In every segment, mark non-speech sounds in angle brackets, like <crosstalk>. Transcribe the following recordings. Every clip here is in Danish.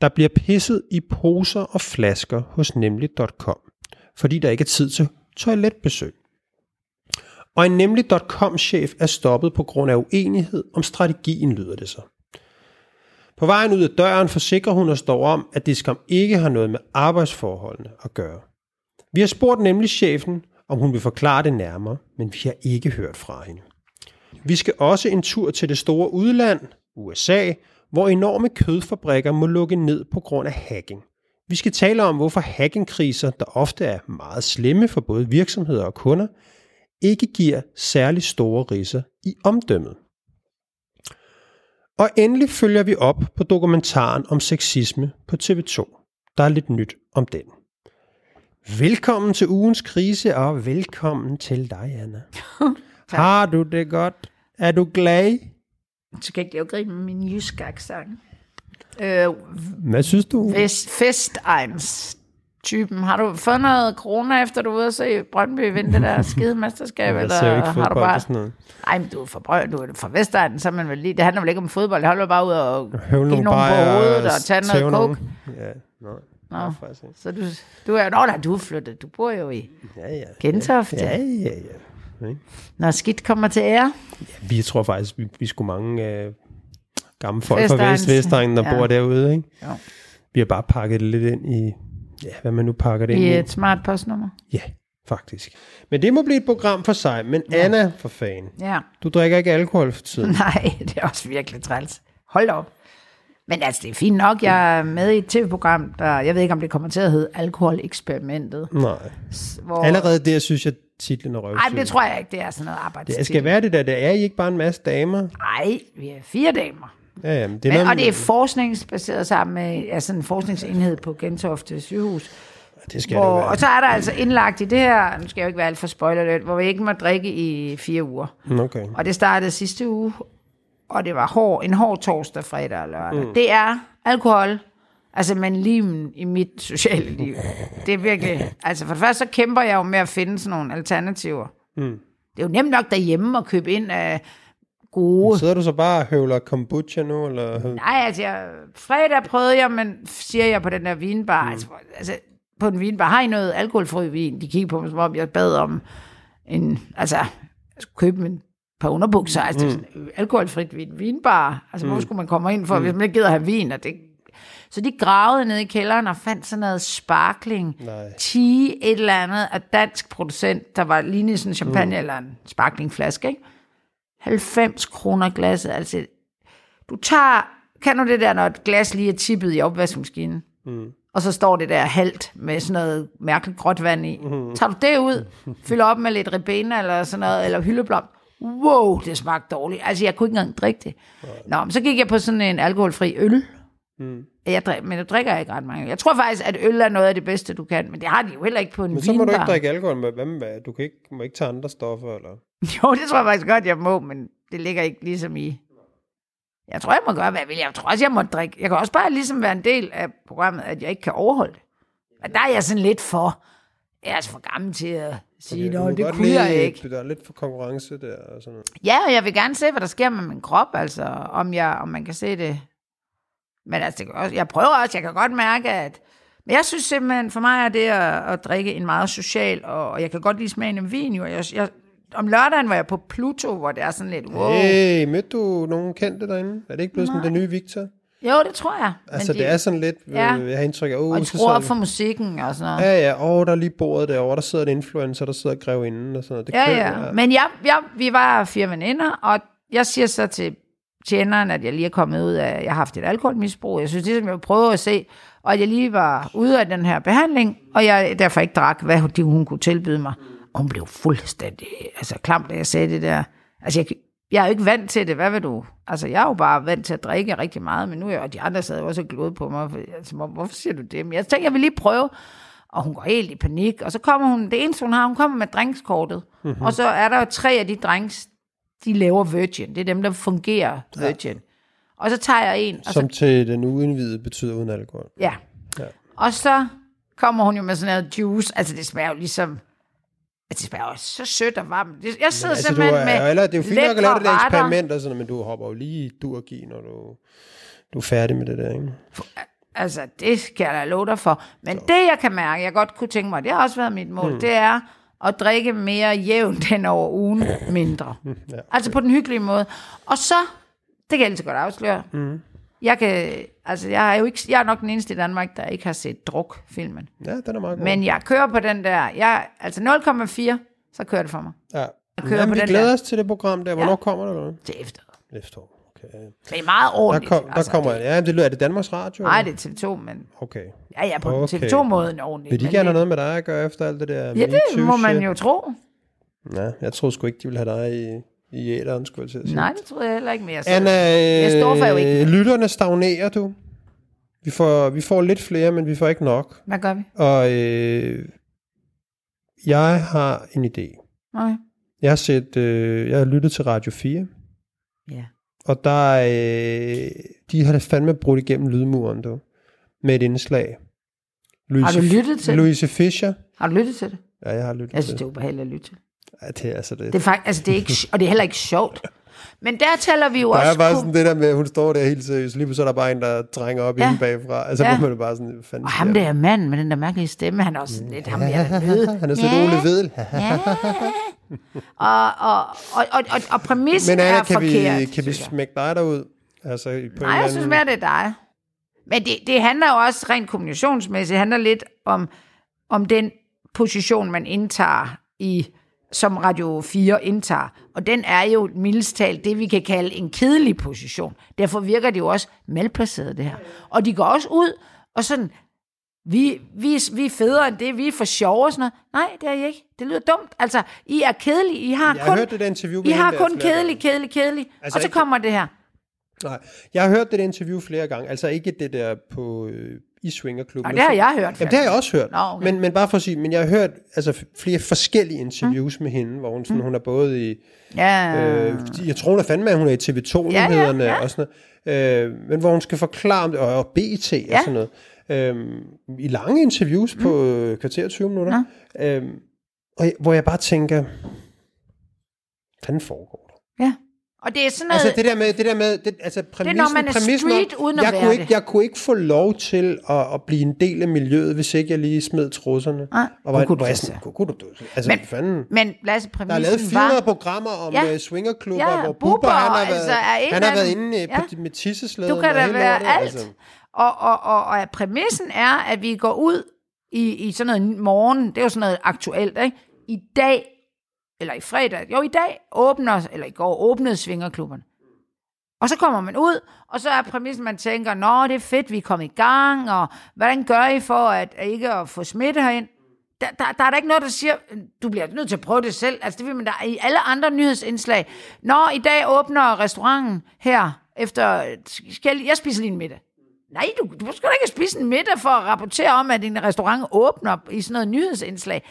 Der bliver pisset i poser og flasker hos nemlig.com, fordi der ikke er tid til toiletbesøg. Og en nemlig.com-chef er stoppet på grund af uenighed om strategien, lyder det så. På vejen ud af døren forsikrer hun os dog om, at det skam ikke har noget med arbejdsforholdene at gøre. Vi har spurgt nemlig chefen, om hun vil forklare det nærmere, men vi har ikke hørt fra hende. Vi skal også en tur til det store udland, USA, hvor enorme kødfabrikker må lukke ned på grund af hacking. Vi skal tale om, hvorfor hackingkriser, der ofte er meget slemme for både virksomheder og kunder, ikke giver særlig store riser i omdømmet. Og endelig følger vi op på dokumentaren om sexisme på TV2. Der er lidt nyt om den. Velkommen til ugens krise, og velkommen til dig, Anna. <laughs> Har du det godt? Er du glad? Så kan jeg jo grine med min jysk accent. Øh, Hvad synes du? Vest, Festegns typen. Har du fået noget corona, efter du er ude og se Brøndby vinde det der <laughs> skide mesterskab? Jeg eller ser jo ikke har du fodbold bare... sådan noget. Ej, men du er fra, Brønd, du er fra Vestegnen, så man vel lige... Det handler vel ikke om fodbold, det handler bare ud og Høvle give nogle på hovedet og tage noget nogen. Ja, nej. Nå. Nå. Ikke. Så du, du er... Nå, nej, du er flyttet. Du bor jo i Ja, ja. Gentofte. Ja, ja, ja. Ikke? Når skidt kommer til ære. Vi tror faktisk, vi, vi skulle mange øh, gamle folk fra. Vest, Vestegnen, der Ja. ja. bor derude. Ikke? Jo. Vi har bare pakket det lidt ind i, ja, hvad man nu pakker det ind I i. et smart postnummer. Ja, faktisk. Men det må blive et program for sig. Men ja. Anna, for fan, Ja. du drikker ikke alkohol for tiden. <laughs> Nej, det er også virkelig træls. Hold op. Men altså, det er fint nok. Jeg er med i et tv-program, der, jeg ved ikke, om det kommer til at hedde Alkoholeksperimentet. Nej. Hvor, Allerede der synes jeg, titlen Nej, røvsyg. det tror jeg ikke. Det er sådan noget arbejdsstil. Det skal være det der. Det er I ikke bare en masse damer. Nej, vi er fire damer. Ja, jamen, det er Men, noget, og det er forskningsbaseret sammen med altså en forskningsenhed på Gentofte sygehus. det skal Hvor, det og så er der altså indlagt i det her, nu skal jeg jo ikke være alt for spoiler hvor vi ikke må drikke i fire uger. Okay. Og det startede sidste uge, og det var hård, en hård torsdag, fredag og lørdag. Mm. Det er alkohol, altså men limen i mit sociale liv. Det er virkelig, altså for det første så kæmper jeg jo med at finde sådan nogle alternativer. Mm. Det er jo nemt nok derhjemme at købe ind af gode. Sidder du så bare og høvler kombucha nu? Eller? Nej, altså jeg, fredag prøvede jeg, men siger jeg på den der vinbar, mm. altså, altså på en vinbar, har I noget alkoholfri vin? De kigger på mig, som om jeg bad om en, altså, jeg skulle købe en par underbukser, altså mm. sådan, alkoholfrit vin, vinbar, altså hvor skulle man komme ind for, mm. hvis man ikke gider have vin, og det, så de gravede ned i kælderen og fandt sådan noget sparkling, Nej. tea, et eller andet af dansk producent, der var lignende sådan champagne mm. eller en sparklingflaske, ikke? 90 kroner glasset, altså du tager, kan du det der, når et glas lige er tippet i opvaskemaskinen, mm. og så står det der halvt med sådan noget mærkeligt gråt vand i. Mm. Tager du det ud, fylder op med lidt ribena eller sådan noget, eller hyldeblom. Wow, det smagte dårligt. Altså, jeg kunne ikke engang drikke det. Nå, men så gik jeg på sådan en alkoholfri øl. Mm. Jeg drik, men jeg drikker ikke ret mange. Jeg tror faktisk, at øl er noget af det bedste, du kan, men det har de jo heller ikke på en Men så må du vinbar. ikke drikke alkohol med hvem hvad? Du kan ikke, må ikke tage andre stoffer, eller? <laughs> Jo, det tror jeg faktisk godt, jeg må, men det ligger ikke ligesom i... Jeg tror, jeg må gøre, hvad jeg vil. Jeg tror også, jeg må drikke. Jeg kan også bare ligesom være en del af programmet, at jeg ikke kan overholde det. Og der er jeg sådan lidt for... Jeg er altså for gammel til at sige, Du okay, må det kunne jeg lide- ikke. Der er lidt for konkurrence der og sådan noget. Ja, og jeg vil gerne se, hvad der sker med min krop, altså, om, jeg, om man kan se det. Men altså, det også, jeg prøver også, jeg kan godt mærke, at... Men jeg synes simpelthen, for mig er det at, at drikke en meget social, og, og jeg kan godt lide smagen af vin, jo. Jeg, jeg, om lørdagen var jeg på Pluto, hvor det er sådan lidt, wow. Hey, mødte du nogen kendte derinde? Er det ikke blevet sådan den nye Victor? Jo, det tror jeg. Altså, det er sådan lidt, Ja. ja. jeg har indtryk af, oh, Og tror op for musikken og sådan noget. Ja, ja, åh, der er lige bordet derovre, der sidder en influencer, der sidder og grev inden og sådan noget. Det Ja, kører, ja. Men jeg, jeg, vi var fire veninder, og jeg siger så til tjeneren, at jeg lige er kommet ud af, jeg har haft et alkoholmisbrug. Jeg synes ligesom, jeg vil prøve at se, og at jeg lige var ude af den her behandling, og jeg derfor ikke drak, hvad hun, hun kunne tilbyde mig. Og hun blev fuldstændig altså, klam, da jeg sagde det der. Altså, jeg, jeg er jo ikke vant til det, hvad vil du? Altså, jeg er jo bare vant til at drikke rigtig meget, men nu er jeg, og de andre sad jo også og på mig. For, altså, hvor- hvorfor siger du det? Men jeg tænkte, jeg vil lige prøve. Og hun går helt i panik, og så kommer hun, det eneste hun har, hun kommer med drinkskortet. Mm-hmm. Og så er der jo tre af de drinks, de laver Virgin. Det er dem, der fungerer Virgin. Ja. Og så tager jeg en, og så Som til den uindvidede betyder uden alkohol. Ja. Ja. Og så kommer hun jo med sådan noget juice. Altså, det smager jo ligesom... Altså, det smager jo så sødt og varmt. Jeg sidder Altså, du simpelthen er, med eller, det er jo fint nok at lave det der eksperiment og sådan men du hopper jo lige i durgi, når du, du er færdig med det der, ikke? Altså, det skal jeg da love dig for. Men det, jeg kan mærke, jeg godt kunne tænke mig, det har også været mit mål, mm. det er at drikke mere jævnt end over ugen mindre. <laughs> ja. Altså på den hyggelige måde. Og så, det kan jeg altid godt afsløre, mm. jeg kan, altså jeg er jo ikke, jeg er nok den eneste i Danmark, der ikke har set druk-filmen. Ja, den er meget god. Men jeg kører på den der, jeg, altså 0,4, så kører det for mig. ja. Jeg kører Jamen, på vi den glæder der. os til det program der. Hvornår kommer det? Eller? Til efter. Efterår. Okay. Det er meget Der, ordentligt. kom, der altså, kommer, det, ja, det lyder, er det Danmarks Radio? Nej, det er TV2, men Okay. ja, ja, på Okay. okay. TV2-måden ordentligt. Vil de men gerne have det- noget med dig at gøre efter alt det der Ja, det må man jo tro. Ja, jeg troede sgu ikke, de ville have dig i, i æderen, skulle jeg til at sige. Nej, det tror jeg heller ikke mere. Anna, Jeg står for jo øh, ikke. lytterne stagnerer du. Vi får, vi får lidt flere, men vi får ikke nok. Hvad gør vi? Og øh, jeg har en idé. Nej. Jeg har set, øh, jeg har lyttet til Radio 4, Ja. Og der øh, de har da fandme brudt igennem lydmuren, du, med et indslag. Louise, Har du lyttet til det? Louise Fischer. Har du lyttet til det? Ja, jeg har lyttet Jeg til synes, det er ubehageligt at lytte til. Ja, det er altså det. Det er faktisk, altså det er ikke, og det er heller ikke sjovt. Men der taler vi jo Der også... er bare sådan det der med, at hun står der helt seriøst, lige så er der bare en, der trænger op ja. Inde bagfra. Altså, ja. Man bare sådan, fanden Og ham der mand med den der mærkelige stemme, han er også sådan lidt ham, jeg er nødt. <laughs> Han er sådan ja. Ole Vedel. Ja. <laughs> Og, og, og, og, og, præmissen Men Anna, er kan forkert. vi, kan vi smække dig derud? Altså, på Nej, jeg anden- synes mere, det er dig. Men det, det handler jo også rent kommunikationsmæssigt, det handler lidt om, om den position, man indtager i som Radio 4 indtager. Og den er jo mildest talt det, vi kan kalde en kedelig position. Derfor virker det jo også malplaceret, det her. Og de går også ud og sådan, vi, vi, vi er federe end det, vi er for sjove og sådan noget. Nej, det er I ikke. Det lyder dumt. Altså, I er kedelige. I har Jeg kun, hørt det interview med I har kun kedelig, kedelig, kedelig. Altså, og så ikke- kommer det her. Nej, jeg har hørt det interview flere gange. Altså ikke det der på øh, i Swingerklubben. Og det har jeg hørt. Jamen, det har jeg også hørt. Nå, okay. men, men bare for at sige, men jeg har hørt altså, flere forskellige interviews mm. med hende, hvor hun, sådan, hun er både i, Ja. øh, jeg tror hun er fandme, at hun er i TV2-nyhederne Ja, ja, ja. og sådan noget, øh, men hvor hun skal forklare om det, og, og BT og Ja. sådan noget. Øh, I lange interviews mm. på øh, kvarter 20 minutter. Øh, og, jeg- hvor jeg bare tænker, hvad fanden foregår der? Ja. Og det er sådan noget... Altså det der med, det der med, det, altså præmissen, når man er præmissen street uden at jeg være kunne ikke, det. Jeg kunne ikke få lov til at, at blive en del af miljøet, hvis ikke jeg lige smed trusserne. Nej, og hvor, kunne du sådan, kunne, kunne du, altså Men- men, fanden. men Lasse, Der er præmissen lavet 400 var... programmer om Ja. ja. swingerklubber, Ja, hvor Bubber, han har altså, været, er en han har været inde Ja. ja. med tisseslæden. Du kan og da være alt. Altså. Og, og, og, og præmissen er, at vi går ud i, i sådan noget morgen, det er jo sådan noget aktuelt, ikke? I dag, eller i fredag, jo i dag åbner, eller i går åbnede svingerklubberne. Og så kommer man ud, og så er præmissen, man tænker, nå, det er fedt, vi er kommet i gang, og hvordan gør I for at at ikke at få smitte herind? Der, der, der er der ikke noget, der siger, du bliver nødt til at prøve det selv. Altså det vil man der i alle andre nyhedsindslag. Nå, i dag åbner restauranten her, efter, skal jeg, jeg spiser lige en middag. Nej, du, du skal da ikke spise en middag for at rapportere om, at din restaurant åbner i sådan noget nyhedsindslag.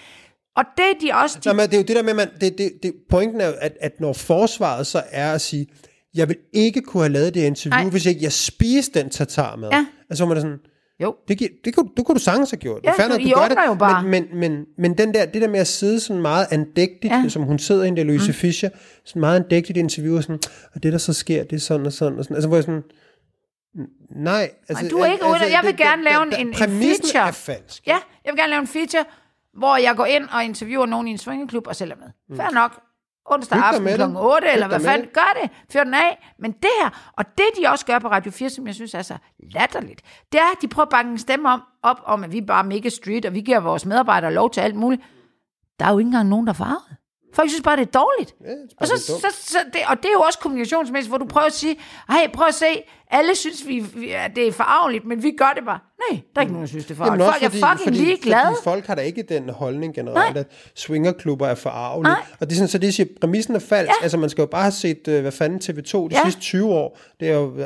Og det er de også... De, Nå, men det er jo det der med, man, det, det, det, pointen er jo, at, at når forsvaret så er at sige, jeg vil ikke kunne have lavet det interview, Nej. hvis ikke jeg spiste den tatar med. Ja. Altså, man er sådan, jo, Det, gi- det, kunne, det kunne du sagtens have gjort. Ja, det fair du- I gør det, jo bare. Men, men, men, men den der, det der med at sidde sådan meget andægtigt, Ja. som hun sidder hende der, Louise mm. Fischer, sådan meget andægtigt interview, og sådan, og det der så sker, det er sådan og sådan og sådan. Altså, hvor jeg sådan, nej. Altså, Nej, du er ikke ude- jeg vil det- gerne lave en- det- en- feature. er falsk. Ja, jeg vil gerne lave en feature, hvor jeg går ind og interviewer nogen i en swingerklub og sælger med. Fair nok. Onsdag Hyg aften kl. det. 8, Hyg eller hvad fanden, det. gør det. Fyr den af. Men det her, og det de også gør på Radio 4, som jeg synes er så latterligt, det er, at de prøver at banke en stemme om, op om, at vi er bare mega street, og vi giver vores medarbejdere lov til alt muligt. Der er jo ikke engang nogen, der er farvet. Folk synes bare, det er dårligt. Ja, det er Og, så, så, så det, og det er jo også kommunikationsmæssigt, hvor du prøver at sige, hey, prøv at se, alle synes, vi, vi, at det er forarveligt, men vi gør det bare. Nej, der er ikke nogen, der synes, det er forarveligt. Folk er fucking ligeglade. Fordi folk har da ikke den holdning generelt, Nej. at swingerklubber er forarvelige. Nej. Og det er sådan, så det siger, præmissen er falsk. Ja. Altså, man skal jo bare have set, øh, hvad fanden TV2 de Ja. sidste 20 år. Det er jo, øh,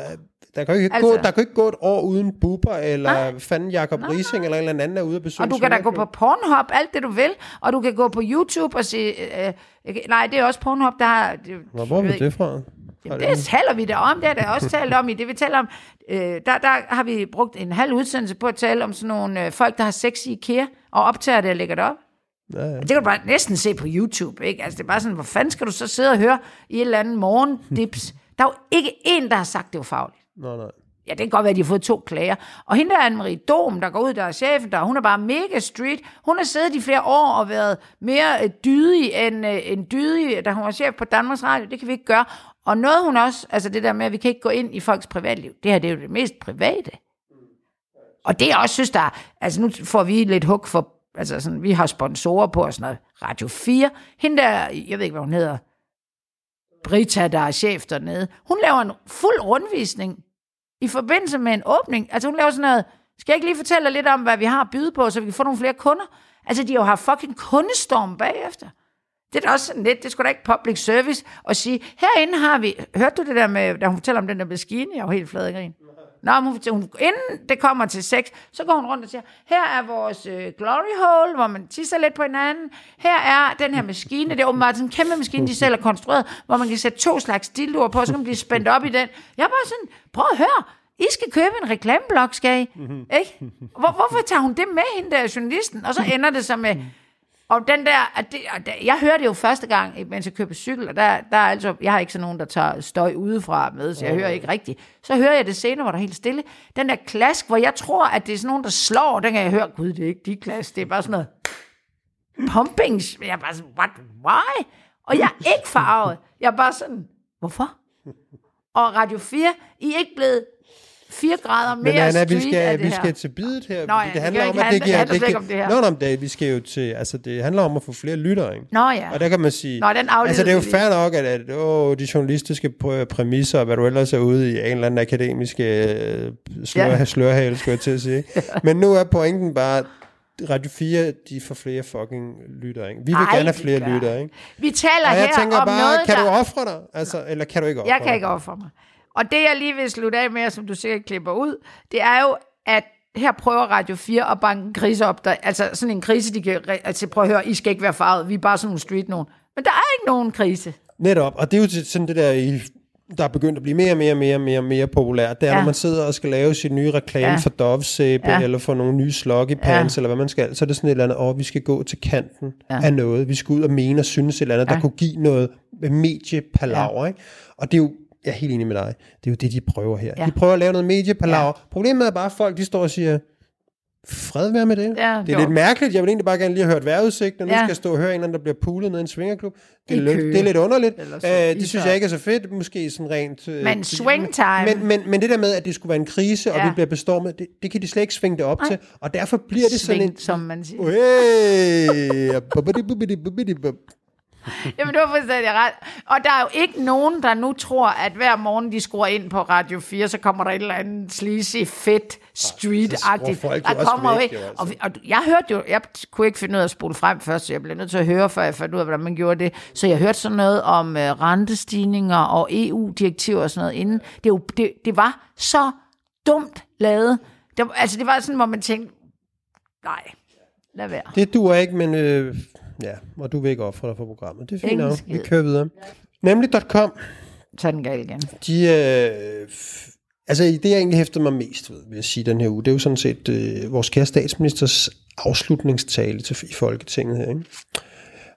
der kan jo ikke, Altså- gå, der kan ikke gå et år uden Bubber, eller Nej. fanden Jacob Rising, eller en eller anden er ude og besøge Og du kan da gå på Pornhub, alt det du vil, og du kan gå på YouTube og sige, øh, øh, nej, det er også Pornhub, der har... Det, Nå, hvor er vi det fra? Jamen, det taler vi da om, det er der også talt om i det, vi taler om. Øh, der, der har vi brugt en halv udsendelse på at tale om sådan nogle øh, folk, der har sex i IKEA, og optager det og lægger det op. Ja, ja. Det kan du bare næsten se på YouTube, ikke? Altså, det er bare sådan, hvor fanden skal du så sidde og høre i et eller andet morgendips? Der er jo ikke en, der har sagt, det var fagligt. Nej, nej. Ja, det kan godt være, at de har fået to klager. Og hende der er Anne-Marie Dom, der går ud, der er chefen der, hun er bare mega street. Hun har siddet i flere år og været mere øh, dydig end, øh, end dydig, da hun var chef på Danmarks Radio. Det kan vi ikke gøre. Og noget hun også, altså det der med, at vi kan ikke gå ind i folks privatliv. Det her, det er jo det mest private. Og det jeg også synes, der altså nu får vi lidt hug for, altså sådan, vi har sponsorer på og sådan noget. Radio 4, hende der, jeg ved ikke, hvad hun hedder, Brita, der er chef dernede, hun laver en fuld rundvisning i forbindelse med en åbning. Altså hun laver sådan noget, skal jeg ikke lige fortælle dig lidt om, hvad vi har at byde på, så vi kan få nogle flere kunder? Altså de har jo haft fucking kundestorm bagefter. Det er da også sådan lidt, det skulle da ikke public service at sige, herinde har vi, hørte du det der med, da hun fortæller om den der maskine, jeg var helt flad i grin. Nå, hun, hun, inden det kommer til sex, så går hun rundt og siger, her er vores øh, glory hole, hvor man tisser lidt på hinanden. Her er den her maskine, det er åbenbart sådan en kæmpe maskine, de selv har konstrueret, hvor man kan sætte to slags dildoer på, så kan man blive spændt op i den. Jeg er bare sådan, prøv at høre, I skal købe en reklameblok, skal I? Ikke? Hvor, hvorfor tager hun det med, hende der journalisten? Og så ender det så med, og den der, at det, at det, jeg hørte det jo første gang, mens jeg købte cykel, og der, der er altså, jeg har ikke sådan nogen, der tager støj udefra med, så jeg hører ikke rigtigt. Så hører jeg det senere, hvor der er helt stille. Den der klask, hvor jeg tror, at det er sådan nogen, der slår, den kan jeg høre, gud, det er ikke de klask, det er bare sådan noget pumping. Jeg er bare sådan, what, why? Og jeg er ikke farvet. Jeg er bare sådan, hvorfor? Og Radio 4, I er ikke blevet 4 grader mere Men Anna, vi skal, det vi her. skal til bidet her. Nå ja, det det handler om, at det giver... Det giver om det her. Nå, nå, men det, vi skal jo til... Altså, det handler om at få flere lyttere, ikke? Nå ja. Og der kan man sige... Nå, den altså, det er jo fair nok, at, at åh, de journalistiske pr- præmisser, og hvad du ellers er ude i, en eller anden akademisk øh, slør, Ja. slørhale, skulle jeg til at sige. <laughs> Men nu er pointen bare, Radio 4, de får flere fucking lyttere, ikke? Vi vil Ej, gerne have det flere gør. lyttere, ikke? Vi taler Og jeg her tænker om bare, noget, kan der... du ofre dig? Altså, eller kan du ikke ofre Jeg kan dig? ikke ofre mig. Og det, jeg lige vil slutte af med, som du sikkert klipper ud, det er jo, at her prøver Radio 4 at banke en krise op. Der, altså sådan en krise, de kan... Altså prøv at høre, I skal ikke være farvet. Vi er bare sådan nogle street nogen. Men der er ikke nogen krise. Netop, og det er jo sådan det der, i- der er begyndt at blive mere og mere, mere, mere, mere populært. Det er, Ja. når man sidder og skal lave sin nye reklame Ja. for Dove sæbe, Ja. eller for nogle nye sloggy pants, Ja. eller hvad man skal, så er det sådan et eller andet, åh, vi skal gå til kanten ja. af noget. Vi skal ud og mene og synes et eller andet, Ja. der kunne give noget mediepalaver, ja. ikke? Og det er jo, jeg er helt enig med dig, det er jo det, de prøver her. Ja. De prøver at lave noget mediepalaver. Ja. Problemet er bare, at folk de står og siger, fred være med det. Ja, det er jo. lidt mærkeligt. Jeg vil egentlig bare gerne lige have hørt vejrudsigt, og nu Ja. skal jeg stå og høre en eller anden, der bliver pulet ned i en svingerklub. Det er, lidt, det er lidt underligt. Øh, det synes jeg ikke er så fedt. Måske sådan rent... Øh, Men swing time. Men, men, men det der med, at det skulle være en krise, og Ja. vi bliver bestormet, det, det kan de slet ikke svinge det op Nej. til. Og derfor bliver det sådan en... Sving, som man siger. <laughs> <laughs> Jamen, du har fuldstændig ret. Og der er jo ikke nogen, der nu tror, at hver morgen de skruer ind på Radio 4, så kommer der et eller andet sleazy, fedt, street-agtigt. Der kommer væk, ikke. jo, altså. Og, vi- og jeg hørte jo, jeg kunne ikke finde ud af at spole frem først, så jeg blev nødt til at høre, før jeg fandt ud af, hvordan man gjorde det. Så jeg hørte sådan noget om uh, rentestigninger og EU-direktiver og sådan noget inden. Det, jo, det, det var så dumt lavet. Det, altså, det var sådan, hvor man tænkte, nej, lad være. Det duer ikke, men... Øh, ja, og du vil ikke ofre dig for programmet. Det er fint nok. Vi kører videre. Nemlig.com, Så er den gal igen. de... Øh, altså, det jeg egentlig hæfter mig mest ved, vil jeg sige, den her uge, det er jo sådan set øh, vores kære statsministers afslutningstale til, i Folketinget her, ikke?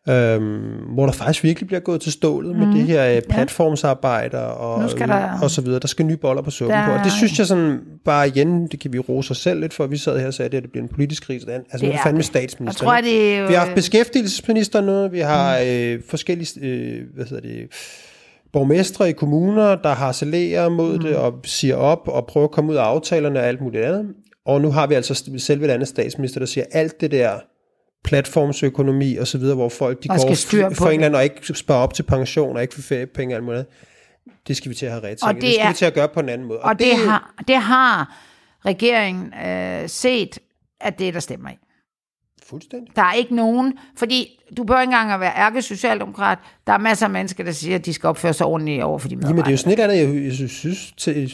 Øhm, hvor der faktisk virkelig bliver gået til stålet mm. med det her øh, platformsarbejder og, Mhm. Nu skal der- og så videre. Der skal nye boller på suppen Der- på. Og det synes jeg sådan, bare igen, det kan vi rose os selv lidt for, vi sad her og sagde, at det, bliver en politisk krise. Altså, det nu er det fandme statsminister. Jeg tror, det er jo- Vi har haft beskæftigelsesminister nu, vi har øh, forskellige, øh, hvad hedder det, borgmestre i kommuner, der harcelerer mod mm. det og siger op og prøver at komme ud af aftalerne og alt muligt andet. Og nu har vi altså selve landets statsminister, der siger alt det der platformsøkonomi og så videre, hvor folk de Og går styr for en det. eller anden og ikke sparer op til pension og ikke får feriepenge og alt muligt. Det skal vi til at have ret Og det, det det skal er- vi til at gøre på en anden måde. Og det, har, det har regeringen øh, set, at det er der stemmer i. Fuldstændig. Der er ikke nogen, fordi du behøver ikke engang at være ærke-socialdemokrat. Der er masser af mennesker, der siger, at de skal opføre sig ordentligt over for de medarbejdere. Jamen det er jo sådan et andet, jeg, jeg synes, til,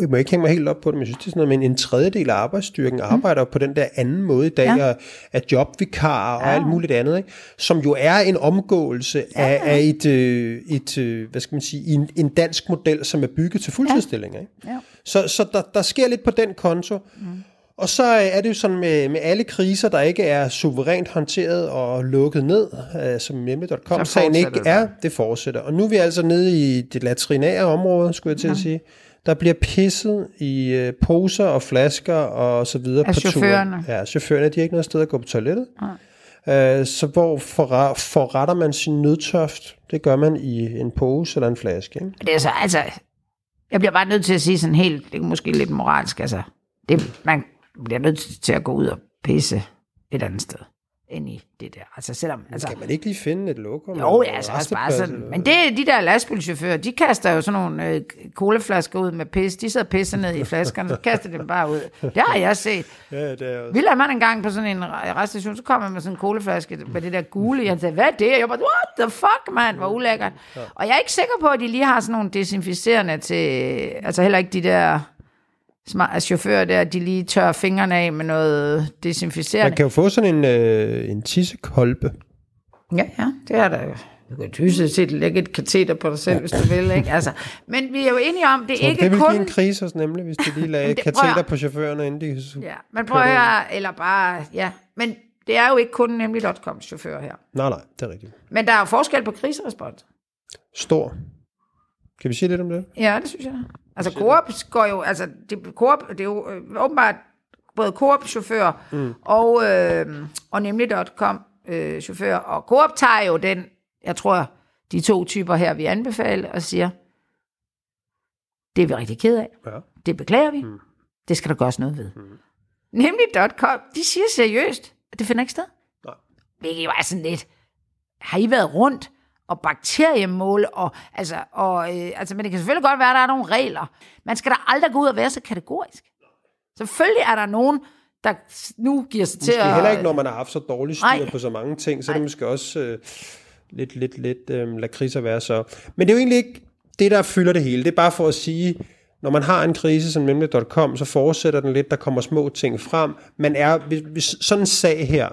jeg må ikke hænge mig helt op på det, men jeg synes, det er sådan noget med en, tredjedel af arbejdsstyrken arbejder på den der anden måde i dag, Ja. ja. og er jobvikarer og alt muligt andet, ikke? som jo er en omgåelse af, af et, øh, et øh, hvad skal man sige, en, en dansk model, som er bygget til fuldtidsstillinger. Ikke? Ja. Så, så der, der sker lidt på den konto. Mm. Og så er det jo sådan med, med alle kriser, der ikke er suverænt håndteret og lukket ned, øh, som nemlig.com Så sagen ikke det er, det fortsætter. Og nu er vi altså nede i det latrinære område, skulle jeg til at sige. Der bliver pisset i øh, poser og flasker og så videre Af på chaufførerne. turen. Ja, chaufførerne, de har ikke noget sted at gå på toilettet. Øh, så hvor forre- forretter man sin nødtørft? Det gør man i en pose eller en flaske. Ikke? Det er så, altså, jeg bliver bare nødt til at sige sådan helt, det er måske lidt moralsk, altså, det, man bliver nødt til at gå ud og pisse et andet sted, end i det der. Altså selvom, altså, Kan man ikke lige finde et lokum? jo, ja, altså, en altså bare sådan, eller- men det er de der lastbilchauffører, de kaster jo sådan nogle øh, colaflasker ud med pis, de sidder pisser ned i flaskerne, så kaster de dem bare ud. Det har jeg set. Ja, det er også. Vi man engang på sådan en reststation, så kom han med sådan en colaflaske med det der gule. Han sagde, hvad er det? Jeg var bare, what the fuck, mand, hvor ulækkert. Og jeg er ikke sikker på, at de lige har sådan nogle desinficerende til, altså heller ikke de der smart, chauffører der, de lige tør fingrene af med noget Man desinficerende. kan jo få sådan en, øh, en tissekolbe. Ja, ja, det er der jo. Du kan tyse set lægge et kateter på dig selv, hvis du vil, ikke? Altså, men vi er jo enige om, det er du, ikke det vil kun... give en krise også nemlig, hvis de lige <laughs> lagde det- kateter at- på chaufførerne, inden de... Ja, men prøv at høre, eller bare, ja. Men det er jo ikke kun nemlig.com chauffører her. Nej, nej, det er rigtigt. Men der er jo forskel på kriserespons. Stor. Kan vi sige lidt om det? Ja, det synes jeg. Altså Coop går jo, altså det, Coop, det er jo øh, åbenbart både Coop-chauffører mm. og, øh, og nemlig.com øh. Og Coop tager jo den, jeg tror, de to typer her, vi anbefaler og siger, det er vi rigtig ked af. Ja. Det beklager vi. Mm. Det skal der gøres noget ved. Mm. Nemlig.com, de siger seriøst, at det finder ikke sted. Nej. Hvilket jo er sådan lidt, har I været rundt og bakteriemål, og, altså, og, øh, altså, men det kan selvfølgelig godt være, at der er nogle regler. Man skal da aldrig gå ud og være så kategorisk. Selvfølgelig er der nogen, der nu giver sig til Måske at... heller ikke, når man har haft så dårlig styr Nej. på så mange ting, så er det måske også øh, lidt, lidt, lidt øh, lakrids at være så. Men det er jo egentlig ikke det, der fylder det hele. Det er bare for at sige, når man har en krise som nemlig.com, så fortsætter den lidt, der kommer små ting frem. Man er, hvis, hvis sådan en sag her,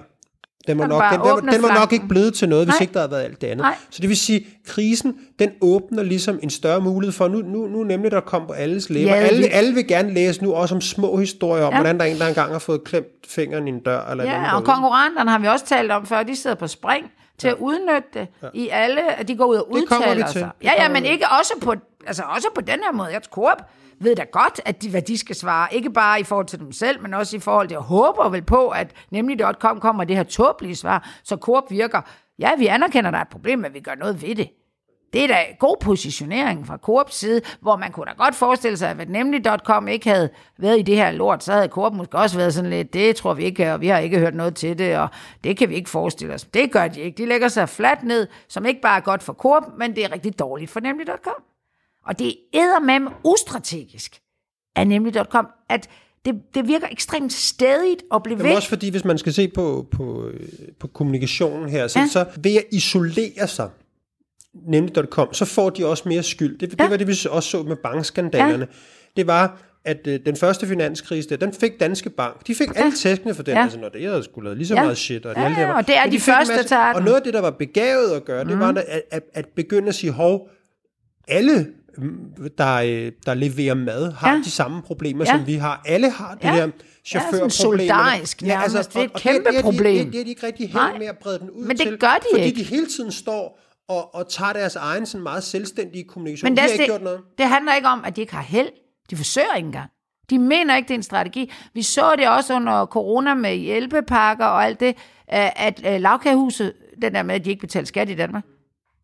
den var, nok, den, den, den var nok ikke blevet til noget, hvis Nej. ikke der havde været alt det andet. Nej. Så det vil sige, krisen, den åbner ligesom en større mulighed for, nu, nu, nu nemlig der kom på alles læber. Ja, alle, alle vil gerne læse nu også om små historier om, Ja. ja. hvordan der er en, der engang har fået klemt fingeren i en dør. Eller Ja, og konkurrenterne har vi også talt om før, de sidder på spring til at udnytte det ja. i alle, at de går ud og udtaler sig. Det Ja, ja, men ikke også på, altså også på den her måde. Jeg tror, ved da godt, at de, hvad de skal svare. Ikke bare i forhold til dem selv, men også i forhold til, jeg håber vel på, at nemlig.com kommer det her tåbelige svar, så Coop virker, ja, vi anerkender, at der er et problem, men vi gør noget ved det. Det er da god positionering fra Coops side, hvor man kunne da godt forestille sig, at nemlig.com ikke havde været i det her lort, så havde Coop måske også været sådan lidt, det tror vi ikke, og vi har ikke hørt noget til det, og det kan vi ikke forestille os. Det gør de ikke. De lægger sig fladt ned, som ikke bare er godt for Coop, men det er rigtig dårligt for nemlig.com. Og det er med ustrategisk af nemlig.com, at det, det virker ekstremt stedigt at blive Men ved. også fordi, hvis man skal se på, på, øh, på kommunikationen her, så, Ja. så ved at isolere sig, nemlig.com, så får de også mere skyld. Det, Ja. det var det, vi også så med bankskandalerne. Ja. Det var, at øh, den første finanskrise, der, den fik Danske Bank. De fik ja. alle tæskene for den, Ja. altså når det havde skulle lavet lige så Ja. meget shit. Og, Ja, alt det, var. og det er Men de en første, der tager. Og noget af det, der var begavet at gøre, det Mhm. var at, at, at begynde at sige, hov, alle mm, der, øh, der leverer mad, har Ja. ja. de samme problemer, Ja. ja. som vi har. Alle har det Ja. her Ja, sådan chaufførproblemer. solidarisk nærmest. Det er et og kæmpe det, det, problem. Det, det, det er de ikke rigtig held med at brede den ud Men det til, gør de fordi ikke. de hele tiden står og, og tager deres egen sådan meget selvstændige kommunikation. Men de har det, ikke gjort noget. det handler ikke om, at de ikke har held. De forsøger ikke engang. De mener ikke, det er en strategi. Vi så det også under corona med hjælpepakker og alt det, at øh, lavkagehuset, den der med, at de ikke betalte skat i Danmark,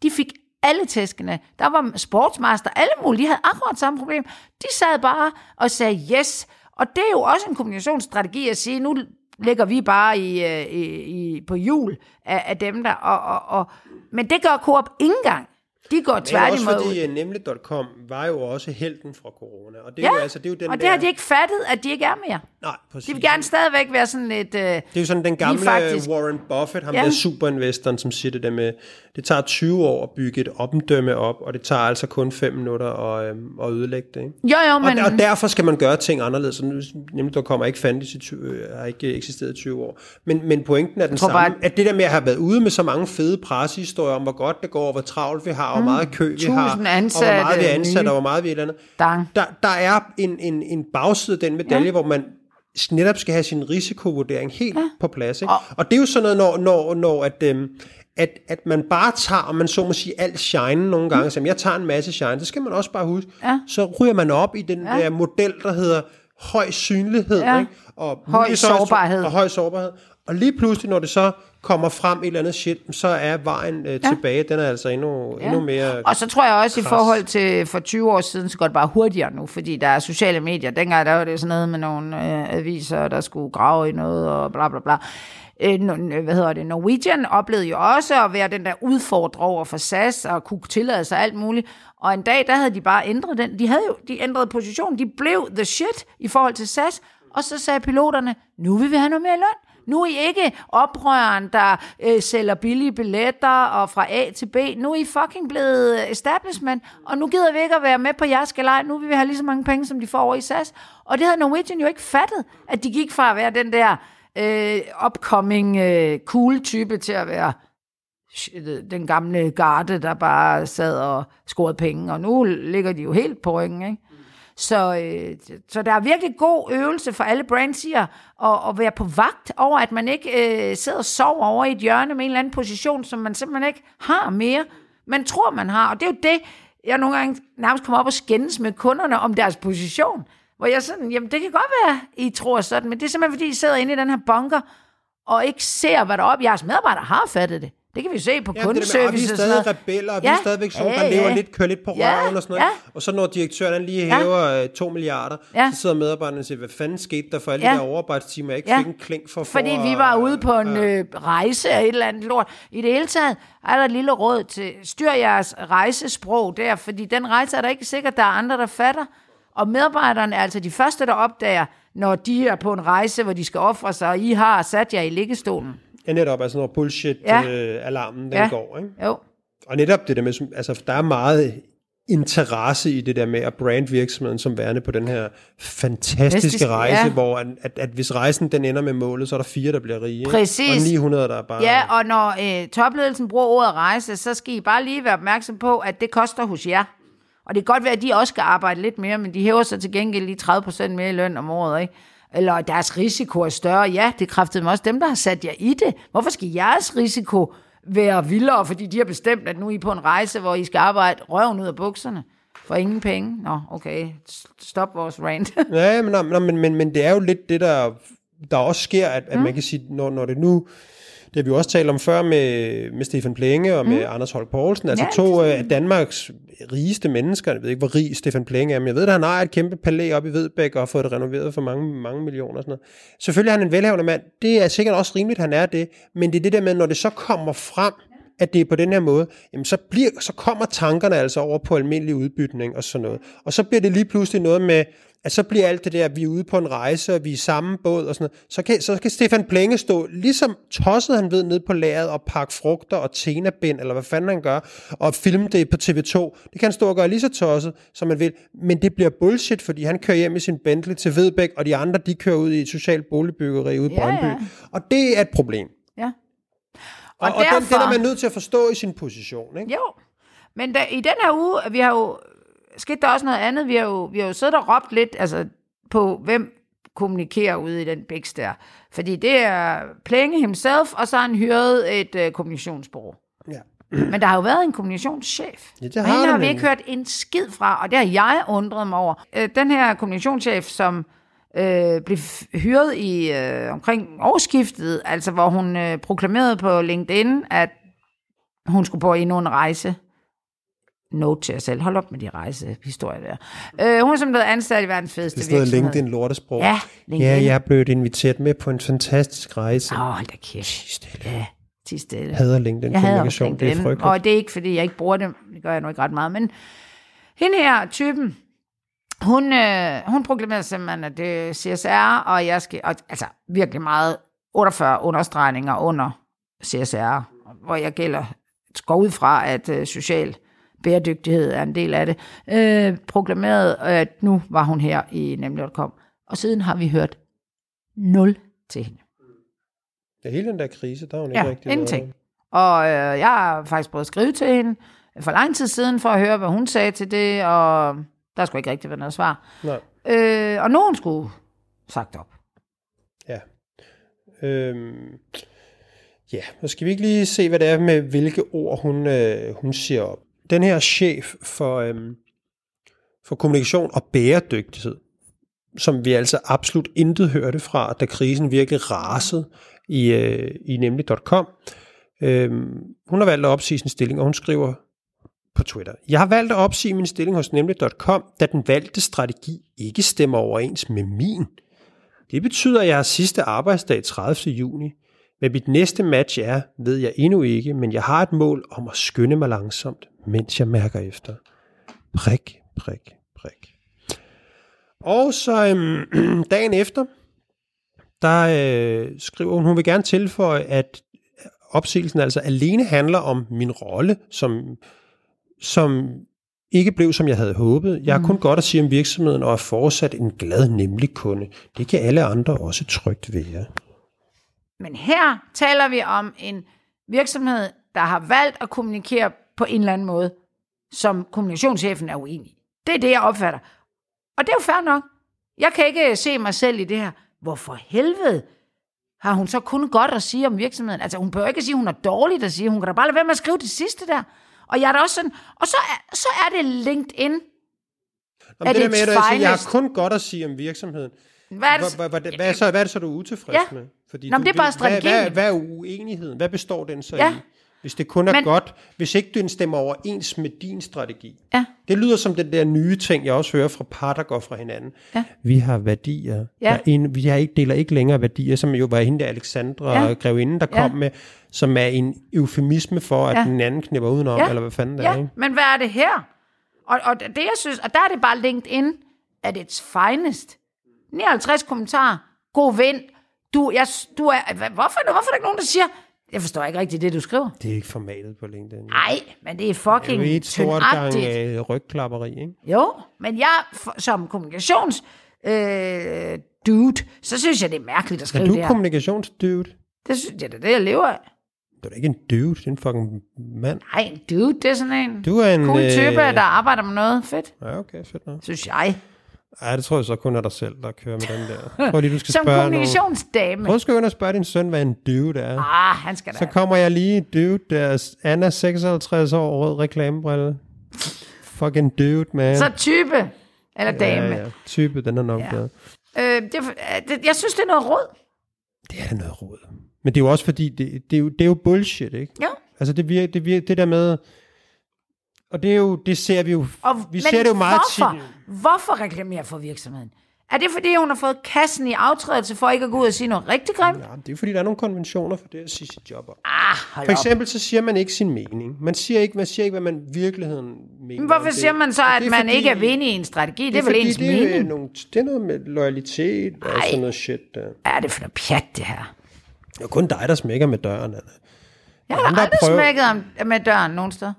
de fik alle tæskene. Der var sportsmaster, alle mulige, de havde akkurat samme problem. De sad bare og sagde yes. Og det er jo også en kommunikationsstrategi at sige, nu ligger vi bare i, øh, i, i, på jul af, af dem der. Og, og, og, men det gør Coop ikke engang. De går Men også tværtimod fordi uh, nemlig.com var jo også helten fra corona. Og det er Ja, jo, altså, det er jo den og det der, har de ikke fattet, at de ikke er mere. Nej, præcis. De vil gerne stadigvæk være sådan lidt... Øh, Det er jo sådan den gamle faktisk- Warren Buffett, ham Ja. der superinvestoren, som siger det der med, det tager 20 år at bygge et omdømme op, og det tager altså kun 5 minutter at, øhm, at ødelægge det. Ikke? jo, jo, men... Og, og derfor skal man gøre ting anderledes. Nu, nemlig, der kommer ikke fandtes i 20, øh, har ikke eksisteret i 20 år. Men, men pointen er den samme. bare, at det der med at have været ude med så mange fede pressehistorier om, hvor godt det går, hvor travlt vi har, og hvor meget kø vi har, Tusind og hvor ansatte, meget vi er ansat, nye. og hvor meget vi er et eller andet. Der, der er en, en, en bagside af den medalje, ja. hvor man netop skal have sin risikovurdering helt ja. på plads. Ikke? Og- det er jo sådan noget, når, når, når at, øhm, at, at man bare tager, om man så må sige, alt shine nogle gange. Så jeg tager en masse shine, det skal man også bare huske. Ja. Så ryger man op i den Ja. der model, der hedder høj synlighed. Ja. Ikke? Og Høj sårbarhed. Og høj sårbarhed. Og lige pludselig, når det så kommer frem et eller andet shit, så er vejen øh, ja. tilbage. Den er altså endnu, ja. endnu mere... Og så tror jeg også, Kras. i forhold til for 20 år siden, så går det bare hurtigere nu, fordi der er sociale medier. Dengang der var det sådan noget med nogle øh, aviser, der skulle grave i noget og bla bla bla. Øh, no- hvad hedder det? Norwegian oplevede jo også at være den der udfordrer over for SAS og kunne tillade sig alt muligt. Og en dag, der havde de bare ændret den. De havde jo de ændrede position. De blev the shit i forhold til SAS. Og så sagde piloterne, nu vil vi have noget mere løn. Nu er I ikke oprøreren, der øh, sælger billige billetter og fra A til B. Nu er I fucking blevet establishment, og nu gider vi ikke at være med på jeres galej. Nu vil vi have lige så mange penge, som de får over i SAS. Og det havde Norwegian jo ikke fattet, at de gik fra at være den der øh, upcoming øh, cool type til at være øh, den gamle garde, der bare sad og scorede penge. Og nu ligger de jo helt på ryggen, ikke? Så, øh, så der er virkelig god øvelse for alle brandsier at, at, at være på vagt over, at man ikke øh, sidder og sover over i et hjørne med en eller anden position, som man simpelthen ikke har mere. Man tror, man har, og det er jo det, jeg nogle gange nærmest kommer op og skændes med kunderne om deres position. Hvor jeg sådan, jamen det kan godt være, I tror sådan, men det er simpelthen fordi, I sidder inde i den her bunker, og ikke ser, hvad der er op. Jeres medarbejdere har fattet det. Det kan vi se på Ja, det der med, kundeservice. og vi er stadig rebeller, og vi Ja. er stadigvæk sådan, Ja, der lever ja. lidt, kører lidt på Ja, røven og sådan noget. ja. Og så når direktøren lige Ja. hæver øh, 2 milliarder, Ja. så sidder medarbejderne og siger, hvad fanden skete der for alle Ja. de der overarbejdstimer, jeg ikke Ja. fik en klink for. for Fordi vi at- var ude på en øh, rejse af et eller andet lort. I det hele taget er der et lille råd til, styr jeres rejsesprog der, fordi den rejse er der ikke sikkert, der er andre, der fatter. Og medarbejderne er altså de første, der opdager, når de er på en rejse, hvor de skal ofre sig, og I har sat jer i liggestolen. Ja, netop, altså når bullshit-alarmen, Ja. den Ja. går, ikke? Jo, Og netop det der med, som- altså der er meget interesse i det der med at brand virksomheden som værende på den her fantastiske Fantastisk, rejse, ja. hvor at, at, at hvis rejsen den ender med målet, så er der fire, der bliver rige. Præcis. Og 900, der er bare... Ja, og når øh, topledelsen bruger ordet rejse, så skal I bare lige være opmærksom på, at det koster hos jer. Og det kan godt være, at de også skal arbejde lidt mere, men de hæver sig til gengæld lige 30% mere i løn om året, ikke? Eller deres risiko er større. Ja, det kræftede mig også dem, der har sat jer i det. Hvorfor skal jeres risiko være vildere, fordi de har bestemt, at nu er I på en rejse, hvor I skal arbejde røven ud af bukserne for ingen penge? Nå, okay, stop vores rant. <laughs> Ja, men, men, men, men det er jo lidt det, der, der også sker, at, at mm. man kan sige, når, når det nu... Det har vi jo også talt om før med, med Stefan Plenge og med mm. Anders Holk Poulsen, altså Ja, to af Danmarks rigeste mennesker. Jeg ved ikke, hvor rig Stefan Plenge er, men jeg ved, at han har et kæmpe palæ op i Vedbæk og har fået det renoveret for mange, mange millioner og sådan noget. Selvfølgelig er han en velhavende mand. Det er sikkert også rimeligt, han er det. Men det er det der med, når det så kommer frem, at det er på den her måde, jamen så, bliver, så kommer tankerne altså over på almindelig udbytning og sådan noget. Og så bliver det lige pludselig noget med, at så bliver alt det der, vi er ude på en rejse, og vi er i samme båd og sådan noget. Så kan, så kan Stefan Plenge stå, ligesom tosset han ved, ned på lageret og pakke frugter og tenabind, eller hvad fanden han gør, og filme det på TV2. Det kan han stå og gøre lige så tosset, som man vil. Men det bliver bullshit, fordi han kører hjem i sin Bentley til Vedbæk, og de andre, de kører ud i et socialt boligbyggeri ude i Ja, Brøndby. ja. Og det er et problem. ja. Og, og, og den, den er man nødt til at forstå i sin position. Ikke? Jo, men da, i den her uge, vi har jo, sket der også noget andet, vi har jo, vi har jo siddet og råbt lidt, altså på hvem kommunikerer ude i den biks der. Fordi det er Plenge himself, og så har han hyret et uh, kommunikationsbureau. Ja. Men der har jo været en kommunikationschef. Ja, det og har hende der har vi ikke hørt en skid fra, og det har jeg undret mig over. Øh, Den her kommunikationschef, som øh, blev hyret i øh, omkring årsskiftet, altså hvor hun øh, proklamerede på LinkedIn, at hun skulle på endnu en rejse. Note til jer selv. Hold op med de rejsehistorier der. Øh, hun er som blevet ansat i verdens fedeste Det er sådan noget virksomhed. LinkedIn lortesprog. Ja, LinkedIn. ja, jeg blevet inviteret med på en fantastisk rejse. Åh, oh, hold da kæft. Ja, ti stille. Jeg hader LinkedIn Jeg hader kommunikation. Det er LinkedIn, frygteligt. og det er ikke, fordi jeg ikke bruger det. Det gør jeg nu ikke ret meget. Men hende her typen, hun, øh, hun proklamerede simpelthen, at det er CSR, og jeg skal, og, altså virkelig meget 48 understregninger under CSR, hvor jeg gælder, går ud fra, at øh, social bæredygtighed er en del af det, øh, proklamerede, at nu var hun her i nemlig.com. Og siden har vi hørt nul til hende. Ja, hele den der krise, der er hun ikke Ja, rigtig ingenting. noget. Og øh, jeg har faktisk prøvet at skrive til hende for lang tid siden, for at høre, hvad hun sagde til det, og der skulle ikke rigtig være noget svar. Nej, Øh, og nogen skulle sagt op. ja. Øhm, Ja, nu skal vi ikke lige se, hvad det er med, hvilke ord hun, øh, hun siger op. Den her chef for, øhm, for kommunikation og bæredygtighed, som vi altså absolut intet hørte fra, da krisen virkelig rasede i, øh, i nemlig.com. øhm, hun har valgt at opsige sin stilling, og hun skriver på Twitter. Jeg har valgt at opsige min stilling hos nemlig.com, da den valgte strategi ikke stemmer overens med min. Det betyder, at jeg har sidste arbejdsdag 30. juni. Hvad mit næste match er, ved jeg endnu ikke, men jeg har et mål om at skynde mig langsomt, mens jeg mærker efter. Prik, prik, prik. Og så øhm, <clears throat> dagen efter, der øh, skriver hun, hun vil gerne tilføje, at opsigelsen altså alene handler om min rolle, som, som ikke blev, som jeg havde håbet. Jeg har kun godt at sige om virksomheden, og er fortsat en glad, nemlig kunde. Det kan alle andre også trygt være. Men her taler vi om en virksomhed, der har valgt at kommunikere på en eller anden måde, som kommunikationschefen er uenig i. Det er det, jeg opfatter. Og det er jo fair nok. Jeg kan ikke se mig selv i det her. Hvorfor helvede har hun så kun godt at sige om virksomheden? Altså, hun behøver ikke at sige, at hun er dårligt at sige. Hun kan da bare lade være med at skrive det sidste der. Og jeg er da også sådan, og så er, så er det LinkedIn. Jamen, Er det der det med, et at jeg, har kun godt at sige om virksomheden. Hvad er det? Hvad, hvad, hvad, hvad, er så, hvad er det så, du er utilfreds Ja. med? Fordi Nå, men du, det er bare hvad, hvad, strategien. hvad er uenigheden? Hvad består den så Ja. i? Hvis det kun er Men- godt, hvis ikke den stemmer overens med din strategi. Ja. Det lyder som den der nye ting, jeg også hører fra par, der går fra hinanden. Ja. Vi har værdier. Ja. Der er en, vi har ikke, deler ikke længere værdier, som jo var hende der Alexandra Ja. Grevinden, der Ja. kom med, som er en eufemisme for, at Ja. den anden knipper udenom, Ja. eller hvad fanden det er. Ja, Ikke? men hvad er det her? Og, og det jeg synes, og der er det bare LinkedIn at its finest. 59 kommentarer. God vind. Du, jeg, du er, hvorfor, hvorfor er der ikke nogen, der siger, jeg forstår ikke rigtigt det, du skriver. Det er ikke formatet på LinkedIn. Nej, men det er det fucking er jo et stort gang øh, rygklapperi, ikke? Jo, men jeg for, som kommunikations øh, dude, så synes jeg, det er mærkeligt at skrive Er du det kommunikationsdude? Det synes jeg, det er det, jeg lever af. Du er da ikke en dude, det er en fucking mand. Nej, en dude, det er sådan en Du er en... cool type, øh, der arbejder med noget fedt, Ja, okay, fedt nok. synes jeg. Ej, det tror jeg så kun er dig selv, der kører med den der. <laughs> Tror lige, du skal Som spørge nogen. kommunikationsdame. Prøv at skrive ind og spørge din søn, hvad en dude er. Ah, han skal da. Så kommer jeg lige, dude, der er Anna 56 år, rød reklamebrille. Fucking dude, man. Så type, eller dame. Ja, ja. Type, den er nok Ja. ja. Øh, det, er- det, jeg synes, det er noget råd. Det er noget råd. Men det er jo også fordi, det, det, er, jo, det er jo bullshit, ikke? Ja. Altså, det, virker, det, virker, det der med... Og det er jo, det ser vi jo, Og, vi ser det jo meget hvorfor? tit. Hvorfor reklamere for virksomheden? Er det, fordi hun har fået kassen i aftrædelse for ikke at gå ud og sige noget rigtig grimt? Ja, det er fordi, der er nogle konventioner for det at sige sit job op. Ah, For op. eksempel så siger man ikke sin mening. Man siger ikke, man siger ikke hvad man i virkeligheden mener. Men Hvorfor siger man så, at er man fordi- ikke er venlig i en strategi? Det, Det er vel ens det er, øh, mening? nogle, det er noget med loyalitet og sådan noget shit. Der. Hvad er det for noget pjat, det her? Det er kun dig, der smækker med døren, Anna. Jeg har aldrig prøver- smækket med døren nogen sted.